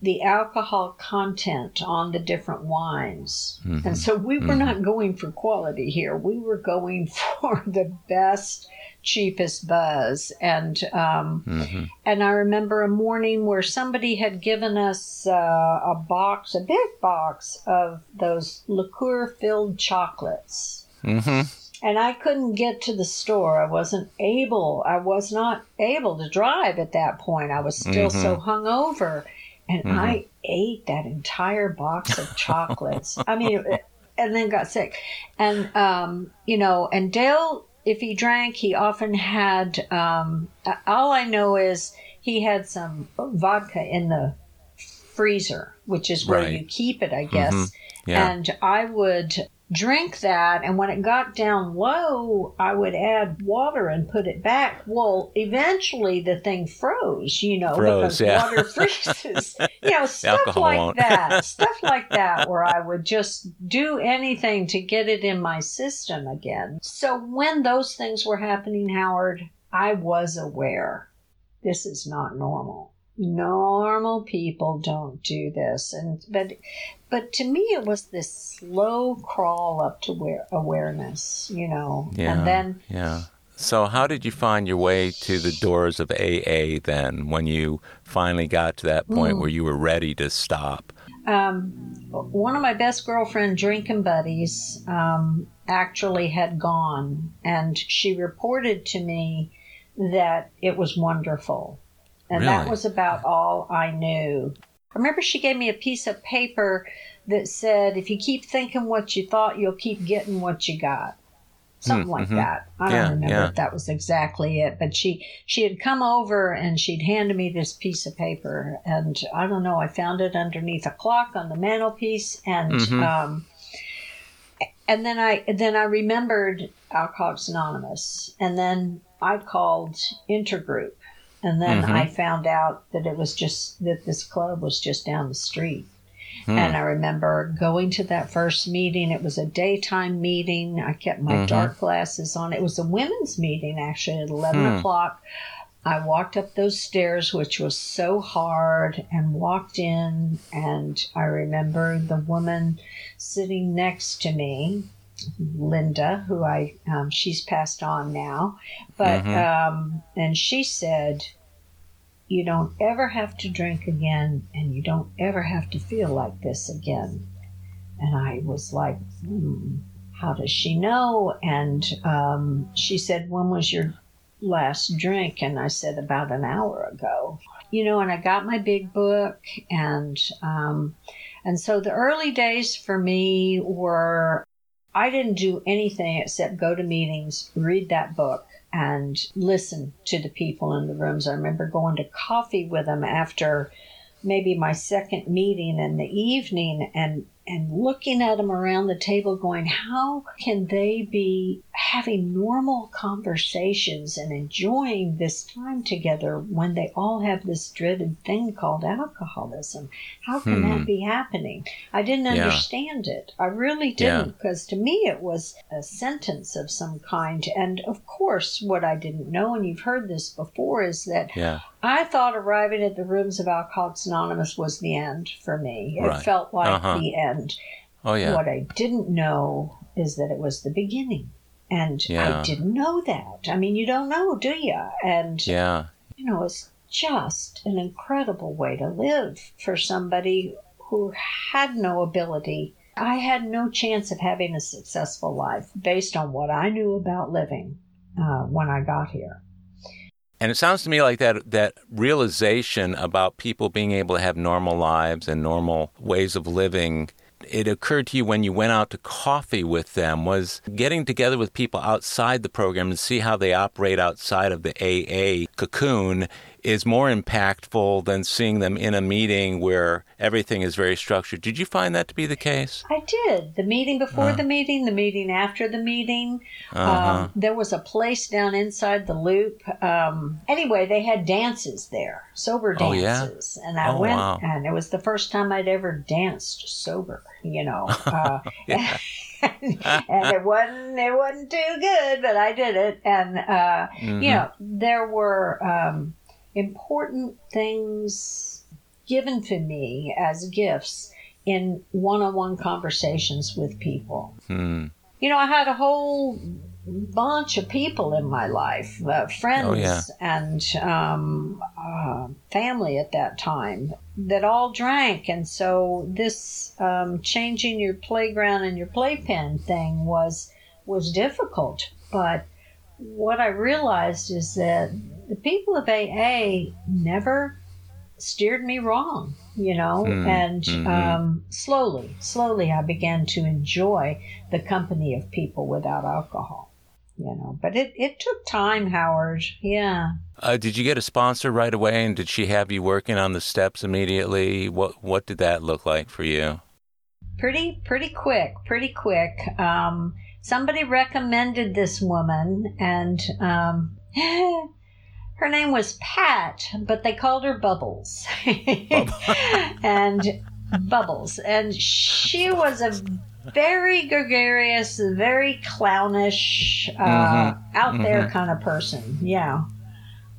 the alcohol content on the different wines. Mm-hmm. And so we were mm-hmm. not going for quality here. We were going [LAUGHS] for the best, cheapest buzz. And um, mm-hmm. and I remember a morning where somebody had given us uh, a box, a big box of those liqueur filled chocolates. Mm-hmm. And I couldn't get to the store. I wasn't able. I was not able to drive at that point. I was still so mm-hmm. hungover and mm-hmm. I ate that entire box of [LAUGHS] chocolates. I mean, and then got sick. And um, you know, and Dale, if he drank, he often had. Um, all I know is he had some vodka in the freezer, which is where right. you keep it, I guess. Mm-hmm. Yeah. And I would drink that and when it got down low i would add water and put it back. Well eventually the thing froze you know froze, because yeah. water [LAUGHS] freezes. You know stuff like won't. that [LAUGHS] stuff like that where i would just do anything to get it in my system again. So when those things were happening howard i was aware. This is not normal. Normal people don't do this and but but to me it was this slow crawl up to where awareness you know yeah, and then yeah so how did you find your way to the doors of aa then when you finally got to that point mm. where you were ready to stop um, one of my best girlfriend drinking buddies um, actually had gone and she reported to me that it was wonderful and really? that was about all I knew. I remember she gave me a piece of paper that said, if you keep thinking what you thought, you'll keep getting what you got. Something mm, like mm-hmm. that. I don't remember yeah. if that was exactly it, but she she had come over and she'd handed me this piece of paper, and I don't know. I found it underneath a clock on the mantelpiece, and mm-hmm. um, and then I then I remembered Alcoholics Anonymous, and then I called Intergroup, and then mm-hmm. I found out that it was just that this club was just down the street. Hmm. And I remember going to that first meeting. It was a daytime meeting. I kept my mm-hmm. dark glasses on. It was a women's meeting actually at 11 hmm. o'clock. I walked up those stairs, which was so hard, and walked in. And I remember the woman sitting next to me Linda, who I um, she's passed on now, but mm-hmm. um, and she said, "You don't ever have to drink again, and you don't ever have to feel like this again." And I was like, hmm, "How does she know?" And um, she said, "When was your last drink?" And I said, "About an hour ago." You know, and I got my big book, and um, and so the early days for me were I didn't do anything except go to meetings, read that book, and listen to the people in the rooms. I remember going to coffee with them after maybe my second meeting in the evening and and looking at them around the table going, how can they be having normal conversations and enjoying this time together when they all have this dreaded thing called alcoholism? How can hmm. that be happening? I didn't yeah. understand it. I really didn't because yeah. to me it was a sentence of some kind. And of course, what I didn't know, and you've heard this before, is that yeah. I thought arriving at the rooms of Alcoholics Anonymous was the end for me. It right. felt like uh-huh. the end. Oh, yeah. What I didn't know is that it was the beginning. And yeah. I didn't know that. I mean, you don't know, do you? And, yeah. you know, it's just an incredible way to live for somebody who had no ability. I had no chance of having a successful life based on what I knew about living uh, when I got here. And it sounds to me like that that realization about people being able to have normal lives and normal ways of living it occurred to you when you went out to coffee with them. Was getting together with people outside the program and see how they operate outside of the AA cocoon is more impactful than seeing them in a meeting where everything is very structured. Did you find that to be the case? I did. The meeting before Uh. the meeting, the meeting after the meeting. Uh-huh. Um, there was a place down inside the loop. Um, anyway, they had dances there, sober Oh, yeah? dances, and I Oh, went, wow. and it was the first time I'd ever danced sober. You know, [LAUGHS] uh, [LAUGHS] and it wasn't it wasn't too good, but I did it, and uh, Mhm. you know there were um, important things given to me as gifts in one-on-one conversations with people Hmm. you know i had a whole bunch of people in my life uh, friends Oh, yeah. and um, uh, family at that time that all drank and so this um, changing your playground and your playpen thing was was difficult but what i realized is that the people of aa never steered me wrong you know Mm, and mhm. um, slowly slowly i began to enjoy the company of people without alcohol you know but it, it took time howard yeah Uh, did you get a sponsor right away, and did she have you working on the steps immediately? What What did that look like for you? pretty pretty quick pretty quick um, somebody recommended this woman and um, [LAUGHS] her name was pat but they called her bubbles. [LAUGHS] And bubbles. And she was a very gregarious very clownish uh, Mhm, out there mhm. kind of person. Yeah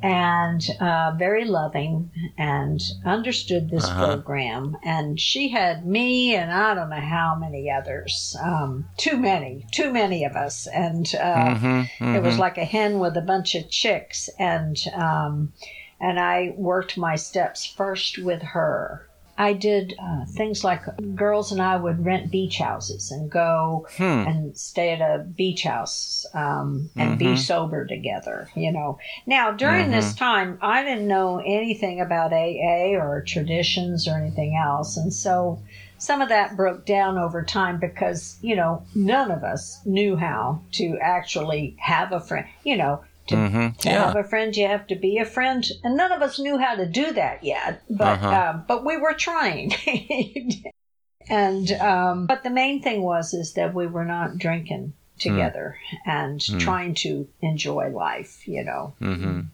and uh, very loving and understood this Uh-huh. program. And she had me and I don't know how many others, um, too many, too many of us. And uh, Mhm, it was mhm. like a hen with a bunch of chicks. And um, and I worked my steps first with her. I did uh, things like girls and I would rent beach houses and go Hmm. and stay at a beach house um, and be Mhm. sober together. You know. Now during this time, I didn't know anything about AA or traditions or anything else, and so some of that broke down over time because you know none of us knew how to actually have a friend. You know. To, Mhm. to Yeah. have a friend, you have to be a friend, and none of us knew how to do that yet. But Uh-huh. um, but we were trying. [LAUGHS] and um, but the main thing was is that we were not drinking together and trying to enjoy life you know Mhm.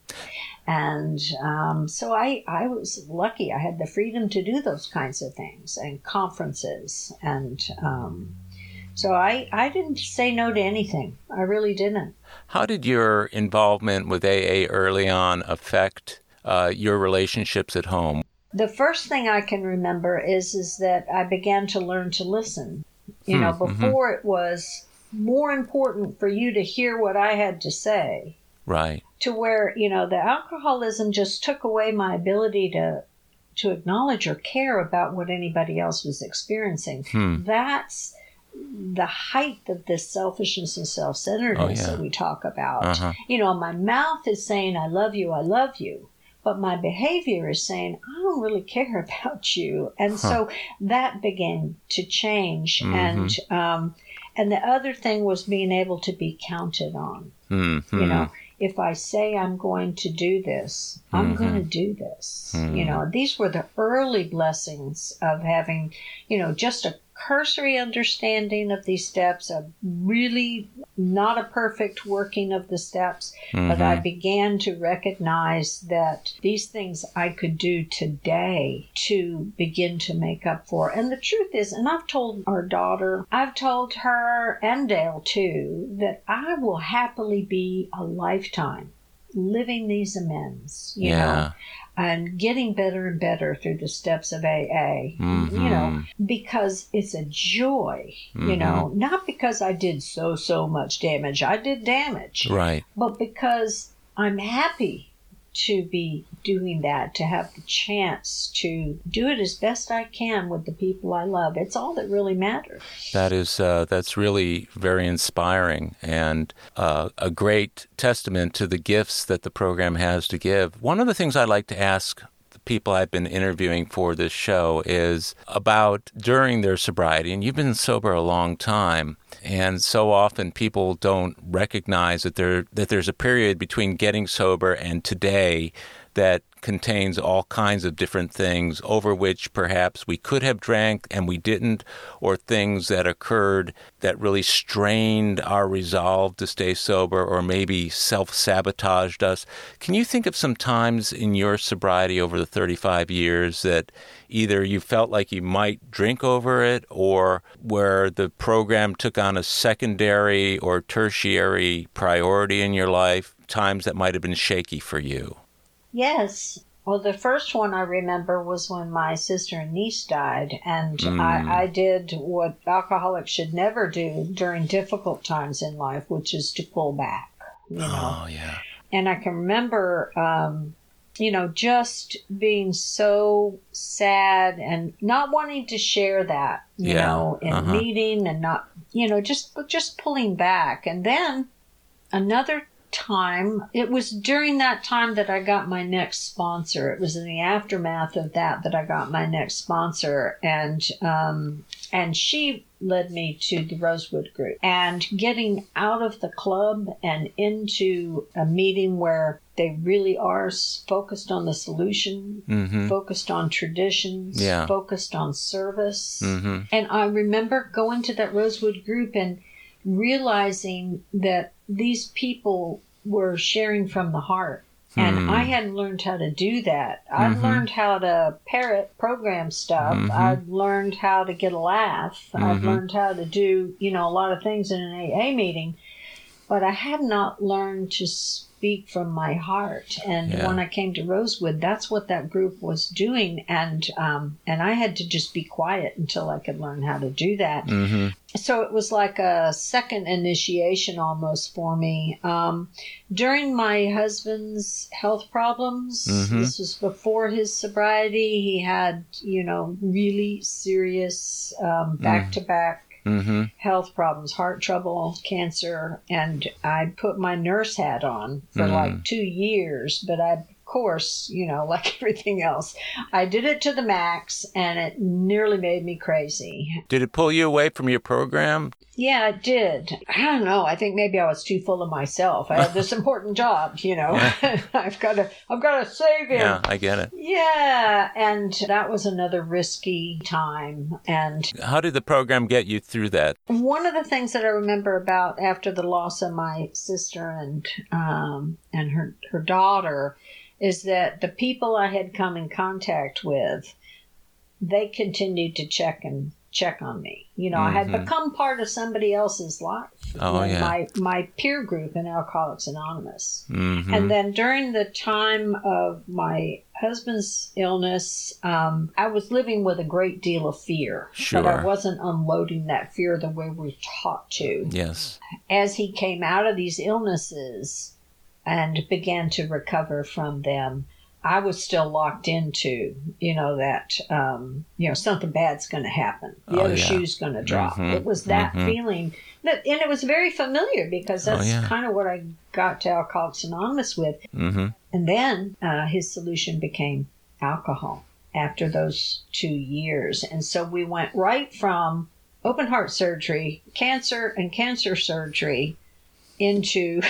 and um, so I, I was lucky i had the freedom to do those kinds of things and conferences and um, so I, I didn't say no to anything i really didn't How did your involvement with AA early on affect uh, your relationships at home? the first thing I can remember is is that I began to learn to listen. You know, Hmm, mhm. before it was more important for you to hear what I had to say Right. to where, you know, the alcoholism just took away my ability to to acknowledge or care about what anybody else was experiencing. Hmm. That's the height of this selfishness and self-centeredness Oh, yeah. that we talk about. Uh-huh. You know, my mouth is saying I love you, I love you, but my behavior is saying I don't really care [LAUGHS] about you. And so that began to change Mhm. and um and the other thing was being able to be counted on. Mhm. You know, if I say I'm going to do this, I'm going to do this. You know, these were the early blessings of having, you know, just a cursory understanding of these steps, a really not a perfect working of the steps, but I mm-hmm. began to recognize that these things I could do today to begin to make up for. And the truth is, and I've told our daughter, I've told her and Dale too, that I will happily be a lifetime living these amends, you know, Yeah. And getting better and better through the steps of AA, you mm-hmm. know, because it's a joy, you mm-hmm. know, not because I did so, so much damage. I did damage Right. but because I'm happy to be doing that, to have the chance to do it as best I can with the people I love. It's all that really matters. That is uh, that's really very inspiring and uh, a great testament to the gifts that the program has to give. One of the things I like to ask the people I've been interviewing for this show is about during their sobriety, and you've been sober a long time, and so often people don't recognize that there that there's a period between getting sober and today that contains all kinds of different things over which perhaps we could have drank and we didn't, or things that occurred that really strained our resolve to stay sober or maybe self sabotaged us. Can you think of some times in your sobriety over the 35 years that either you felt like you might drink over it or where the program took on a secondary or tertiary priority in your life, times that might have been shaky for you? Yes. Well, the first one I remember was when my sister and niece died, and Mm. I, I did what alcoholics should never do during difficult times in life, which is to pull back. You know, Oh, yeah. and I can remember, um, you know, just being so sad and not wanting to share that, you Yeah, know, in uh-huh. meeting and not, you know, just just pulling back. And then another time, it was during that time that I got my next sponsor. It was in the aftermath of that that I got my next sponsor, and um, and she led me to the Rosewood Group. And getting out of the club and into a meeting where they really are focused on the solution, Mm-hmm. focused on traditions, Yeah. focused on service. Mm-hmm. And I remember going to that Rosewood group and realizing that these people were sharing from the heart. And Hmm. I hadn't learned how to do that. I'd Mhm. learned how to parrot program stuff. Mhm. I'd learned how to get a laugh. I'd Mhm. learned how to do, you know, a lot of things in an AA meeting. But I had not learned to speak from my heart. And Yeah. when I came to Rosewood, that's what that group was doing. And um, and I had to just be quiet until I could learn how to do that Mm-hmm. So it was like a second initiation almost for me. Um, during my husband's health problems, Mhm. this was before his sobriety. He had, you know, really serious back to back Mm-hmm. health problems, heart trouble, cancer, and I put my nurse hat on for Mm. like two years, but I, course, you know, [LAUGHS] like everything else, I did it to the max and it nearly made me crazy. Did it pull you away from your program? Yeah, it did. I don't know. I think maybe I was too full of myself. I have this [LAUGHS] important job, you know. [LAUGHS] I've got to, I've got to save him. Yeah, I get it. Yeah, and that was another risky time. And How did the program get you through that? one of the things that I remember about after the loss of my sister and um, and her her daughter is that the people I had come in contact with, they continued to check and check on me. You know, I had Mhm. become part of somebody else's life. Oh, yeah. my my peer group in Alcoholics Anonymous. Mm-hmm. And then during the time of my husband's illness, um, I was living with a great deal of fear. But I wasn't unloading that fear the way we're taught to. yes. As he came out of these illnesses and began to recover from them, I was still locked into, you know, that, um, you know, something bad's going to happen. The Oh, other yeah. shoe's going to drop. Mhm, It was that mhm. feeling. That, and it was very familiar because Oh, that's yeah. kind of what I got to Alcoholics Anonymous with. Mm-hmm. And then uh, his solution became alcohol after those two years. And so we went right from open heart surgery, cancer, and cancer surgery into,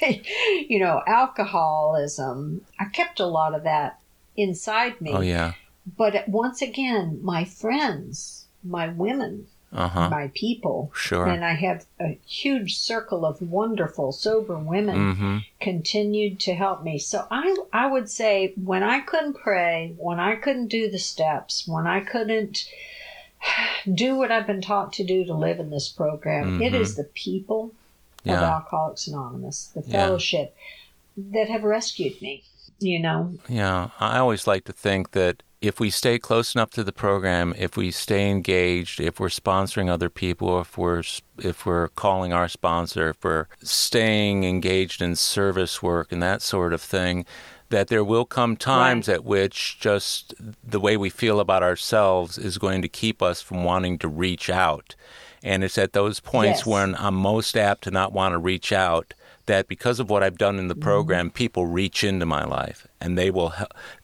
[LAUGHS] you know, alcoholism. I kept a lot of that inside me. Oh yeah. But once again, my friends, my women, Uh huh. my people, Sure. and I have a huge circle of wonderful, sober women Mm-hmm. continued to help me. So I I would say when I couldn't pray, when I couldn't do the steps, when I couldn't [SIGHS] do what I've been taught to do to live in this program, it Mhm. is the people of Alcoholics Anonymous, the Yeah. fellowship that have rescued me. You know, Yeah, I always like to think that if we stay close enough to the program, if we stay engaged, if we're sponsoring other people, if we're if we're calling our sponsor, if we're staying engaged in service work and that sort of thing, that there will come times at which just the way we feel about ourselves is going to keep us from wanting to reach out. And it's at those points Yes. when I'm most apt to not want to reach out that because of what I've done in the program, people reach into my life and they will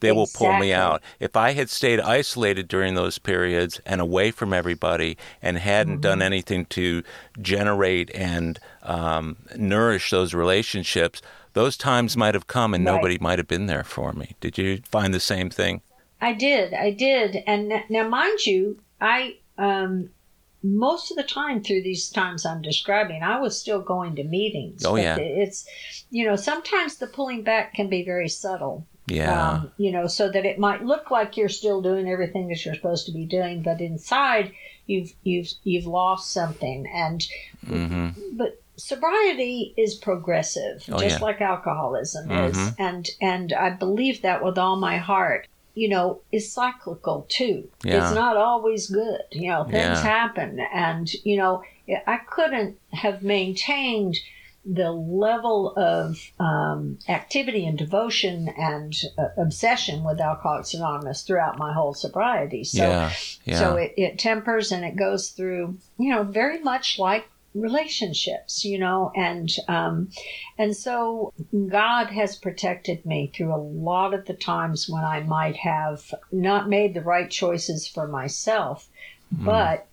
they will pull me out. If I had stayed isolated during those periods and away from everybody and hadn't done anything to generate and um, nourish those relationships, those times might have come and Right. nobody might have been there for me. Did you find the same thing? I did, I did, and now, mind you, I um, most of the time through these times I'm describing, I was still going to meetings. Oh, yeah. it's you know sometimes the pulling back can be very subtle. Yeah. Um, you know, so that it might look like you're still doing everything that you're supposed to be doing, but inside you've you've you've lost something. And hmm but sobriety is progressive, Oh, just yeah. like alcoholism is, Mhm. and and I believe that with all my heart. You know, is cyclical too. Yeah. It's not always good. You know, things Yeah. happen, and you know, I couldn't have maintained the level of um, activity and devotion and uh, obsession with Alcoholics Anonymous throughout my whole sobriety. So, yeah. So it, it tempers and it goes through, you know, very much like relationships, you know, and um, and so God has protected me through a lot of the times when I might have not made the right choices for myself, Hmm. but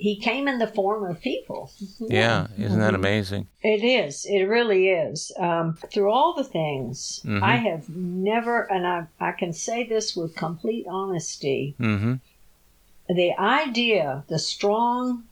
He came in the form of people. yeah. Isn't that amazing? It is. It really is. Um, through all the things, Mhm. I have never, and I, I can say this with complete honesty hmm the idea, the strong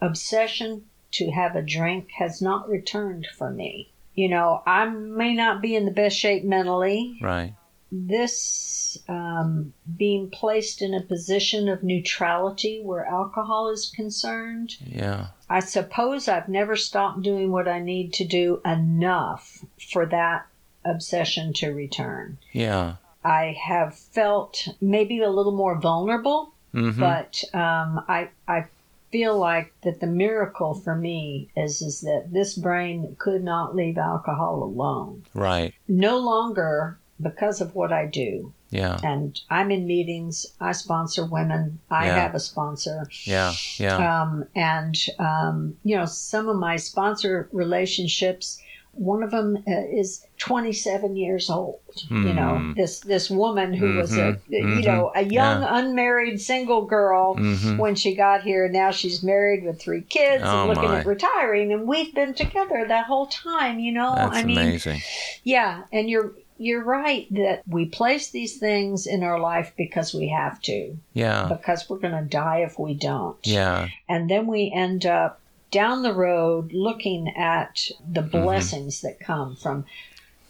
obsession to have a drink has not returned for me. You know, I may not be in the best shape mentally. Right. This um, being placed in a position of neutrality where alcohol is concerned, Yeah. I suppose I've never stopped doing what I need to do enough for that obsession to return. Yeah. I have felt maybe a little more vulnerable, hmm but um, I I feel like that the miracle for me is is that this brain could not leave alcohol alone. Right. No longer because of what I do. Yeah. And I'm in meetings. I sponsor women. I Yeah. have a sponsor. Yeah. Yeah. Um, and, um, you know, some of my sponsor relationships, one of them uh, is 27 years old. You know, Hmm. this, this woman who was a, Mhm, you mhm, know, a young, yeah. unmarried single girl hmm when she got here. Now she's married with three kids Oh, and looking my. at retiring. And we've been together that whole time, you know? That's I mean, amazing. yeah. And you're, you're right that we place these things in our life because we have to, Yeah. because we're going to die if we don't Yeah. and then we end up down the road looking at the Mm-hmm. blessings that come from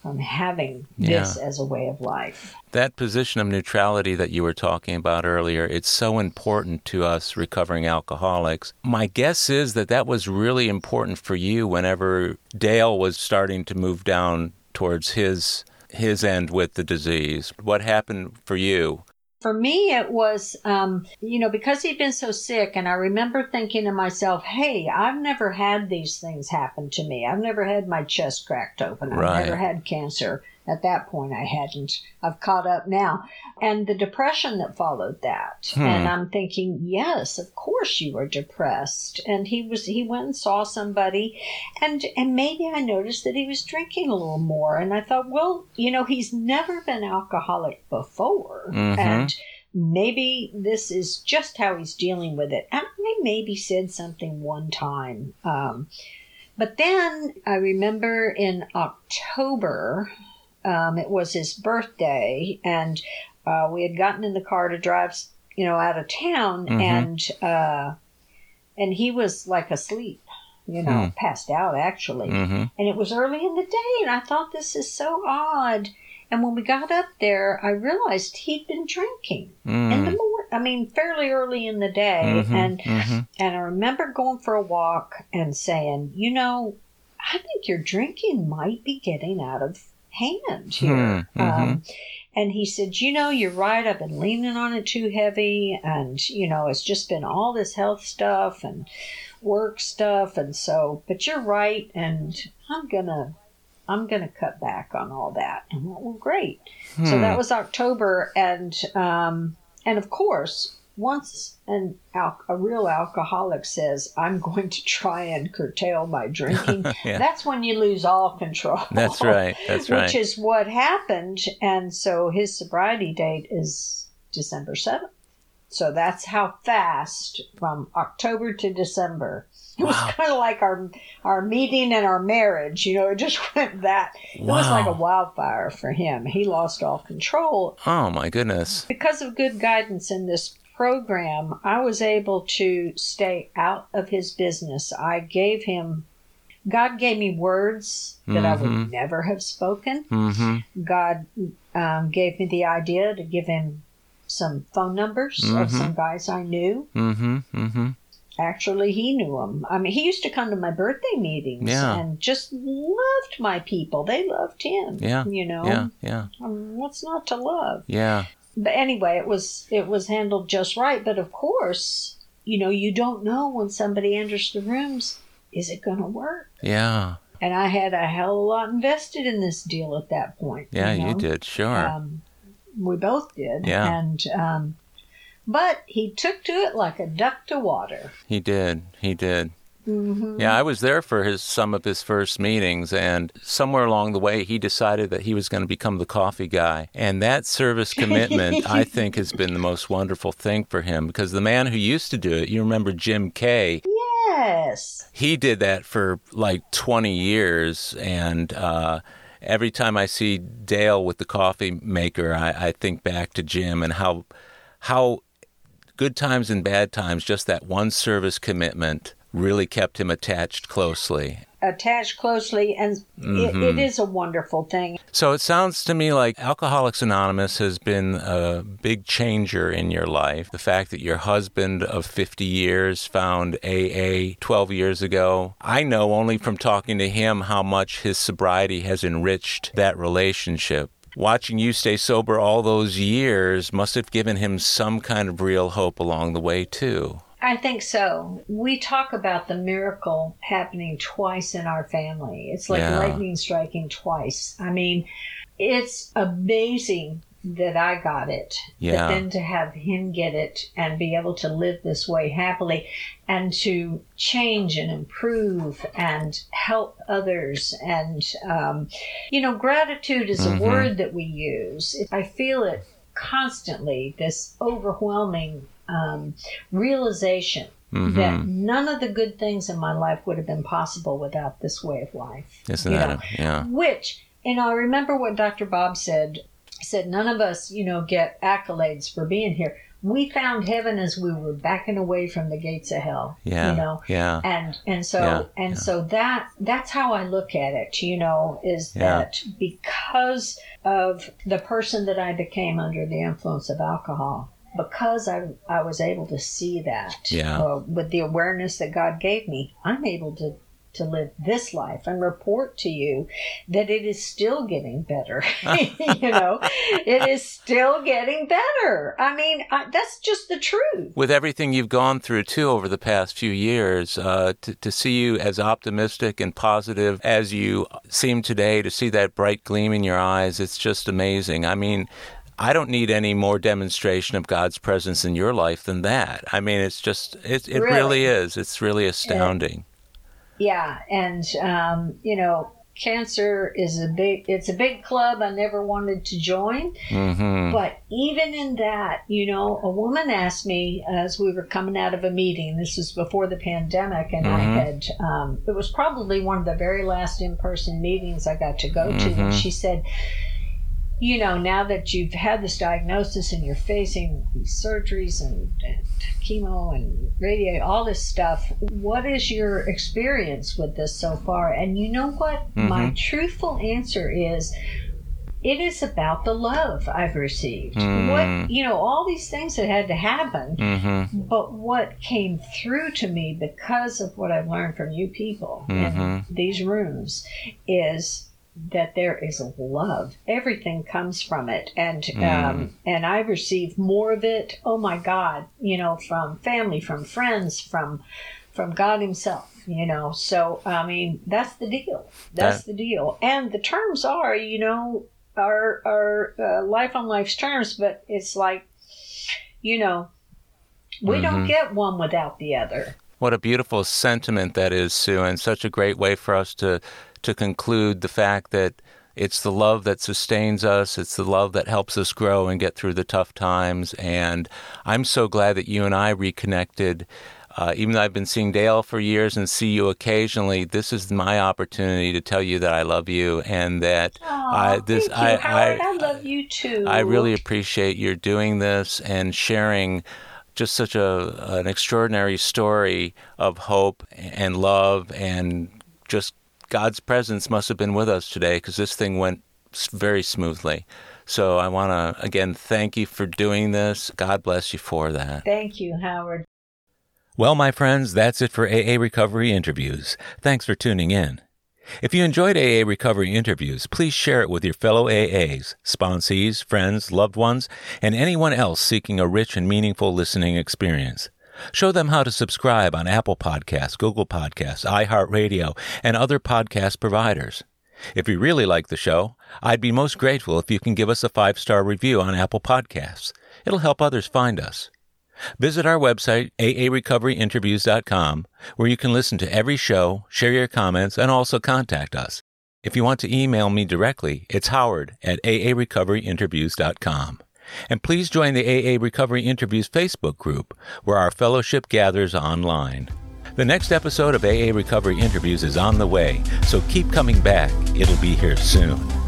from having this as a way of life. That position of neutrality that you were talking about earlier, it's so important to us recovering alcoholics. My guess is that that was really important for you whenever Dale was starting to move down towards his his end with the disease. What happened for you? For me, it was, um, you know, because he'd been so sick, and I remember thinking to myself, hey, I've never had these things happen to me. I've never had my chest cracked open. I've Right. never had cancer. At that point, I hadn't. I've caught up now. And the depression that followed that. Hmm. And I'm thinking, yes, of course you were depressed. And he was, he went and saw somebody, and, and maybe I noticed that he was drinking a little more. And I thought, well, you know, he's never been alcoholic before. Mhm. And maybe this is just how he's dealing with it. And I maybe said something one time. Um, but then I remember in October, um, it was his birthday, and uh, we had gotten in the car to drive, you know, out of town, Mhm. and uh, and he was like asleep, you know, Hmm. passed out actually. hmm And it was early in the day, and I thought this is so odd. And when we got up there, I realized he'd been drinking in the Mm. morning. I mean, fairly early in the day, Mhm, and mhm. and I remember going for a walk and saying, you know, I think your drinking might be getting out of hand here. Hmm, Um, and he said, you know, you're right. I've been leaning on it too heavy, and you know, it's just been all this health stuff and work stuff, and so. But you're right, and I'm gonna. I'm going to cut back on all that. And well, great. So Hmm. that was October, and um, and of course, once an al- a real alcoholic says, "I'm going to try and curtail my drinking," [LAUGHS] Yeah. that's when you lose all control. That's right. That's [LAUGHS] right. Which is what happened, and so his sobriety date is December seventh. So that's how fast from October to December. [LAUGHS] It was kind of like our our meeting and our marriage. You know, it just went that. It was like a wildfire for him. He lost all control Oh my goodness. because of good guidance in this program, I was able to stay out of his business. I gave him, God gave me words that I would never have spoken. Mm-hmm. God um, gave me the idea to give him some phone numbers of some guys I knew. Mm-hmm. Mm-hmm. Actually, he knew them. I mean, he used to come to my birthday meetings Yeah. and just loved my people. They loved him. Yeah. You know, Yeah. Yeah. um, what's not to love? Yeah. But anyway, it was it was handled just right. But of course, you know, you don't know when somebody enters the rooms, is it going to work? Yeah. And I had a hell of a lot invested in this deal at that point. Yeah. You know? did. Sure. Um, we both did. Yeah. And um, but he took to it like a duck to water. He did. He did. Hmm Yeah, I was there for his some of his first meetings, and somewhere along the way, he decided that he was going to become the coffee guy. And that service commitment, [LAUGHS] I think, has been the most wonderful thing for him because the man who used to do it, you remember Jim Kay, Yes. he did that for like 20 years, and uh, every time I see Dale with the coffee maker, I, I think back to Jim and how how good times and bad times, just that one service commitment really kept him attached closely. Attached closely, and Mm-hmm. it is a wonderful thing. So it sounds to me like Alcoholics Anonymous has been a big changer in your life. The fact that your husband of 50 years found AA 12 years ago. I know only from talking to him how much his sobriety has enriched that relationship. Watching you stay sober all those years must have given him some kind of real hope along the way, too. I think so. We talk about the miracle happening twice in our family. It's like Yeah. lightning striking twice. I mean, it's amazing that I got it. Yeah. But then to have him get it and be able to live this way happily and to change and improve and help others. And, um, you know, gratitude is Mm-hmm. a word that we use. I feel it constantly, this overwhelming um, realization Mm-hmm. that none of the good things in my life would have been possible without this way of life. Isn't that a, yeah. Which, you know, I remember what Dr. Bob said. He said, none of us, you know, get accolades for being here. We found heaven as we were backing away from the gates of hell. Yeah. You know, Yeah. and and so Yeah, and yeah. so that that's how I look at it. You know, is Yeah. that because of the person that I became under the influence of alcohol, because I I was able to see that Yeah. uh, with the awareness that God gave me, I'm able to to live this life and report to you that it is still getting better. [LAUGHS] [LAUGHS] you know, it is still getting better. I mean, I, that's just the truth. with everything you've gone through too over the past few years, uh, to, to see you as optimistic and positive as you seem today, to see that bright gleam in your eyes, it's just amazing. I mean, I don't need any more demonstration of God's presence in your life than that. I mean, it's just, it, it really, Really? is. It's really astounding. Yeah, and um, you know, cancer is a big it's a big club I never wanted to join. hmm But even in that, you know, a woman asked me as we were coming out of a meeting. This was before the pandemic, and I had um, it was probably one of the very last in person meetings I got to go to. And she said, "You know, now that you've had this diagnosis and you're facing these surgeries and, and chemo and radio, all this stuff, what is your experience with this so far?" And you know what? Mm-hmm. My truthful answer is it is about the love I've received. What mm. you know, all these things that had to happen, hmm but what came through to me because of what I've learned from you people in mm-hmm. these rooms is that there is love. Everything comes from it, and um, and I receive more of it. Oh my God, you know, from family, from friends, from from God Himself. You know, so I mean, that's the deal. That's That- the deal. And the terms are, you know, are are uh, life on life's terms, but it's like, you know, we don't get one without the other. What a beautiful sentiment that is, Sue, and such a great way for us to to conclude the fact that It's the love that sustains us. It's the love that helps us grow and get through the tough times. And I'm so glad that you and I reconnected. Uh, even though I've been seeing Dale for years and see you occasionally, this is my opportunity to tell you that I love you and that Aww, I this you, I, Howard, I, I love you too. I really appreciate your doing this and sharing just such a an extraordinary story of hope and love and just God's presence must have been with us today because this thing went very smoothly. So I want to again thank you for doing this. God bless you for that. Thank you, Howard. Well, my friends, that's it for AA Recovery Interviews. Thanks for tuning in. If you enjoyed AA Recovery Interviews, please share it with your fellow AAs, sponsees, friends, loved ones, and anyone else seeking a rich and meaningful listening experience. Show them how to subscribe on Apple Podcasts, Google Podcasts, iHeartRadio, and other podcast providers. If you really like the show, I'd be most grateful if you can give us a five star review on Apple Podcasts. It'll help others find us. Visit our website, aarecoveryinterviews.com, where you can listen to every show, share your comments, and also contact us. If you want to email me directly, it's howard at aarecoveryinterviews.com. And please join the AA Recovery Interviews Facebook group, where our fellowship gathers online. The next episode of AA Recovery Interviews is on the way, so keep coming back. It'll be here soon.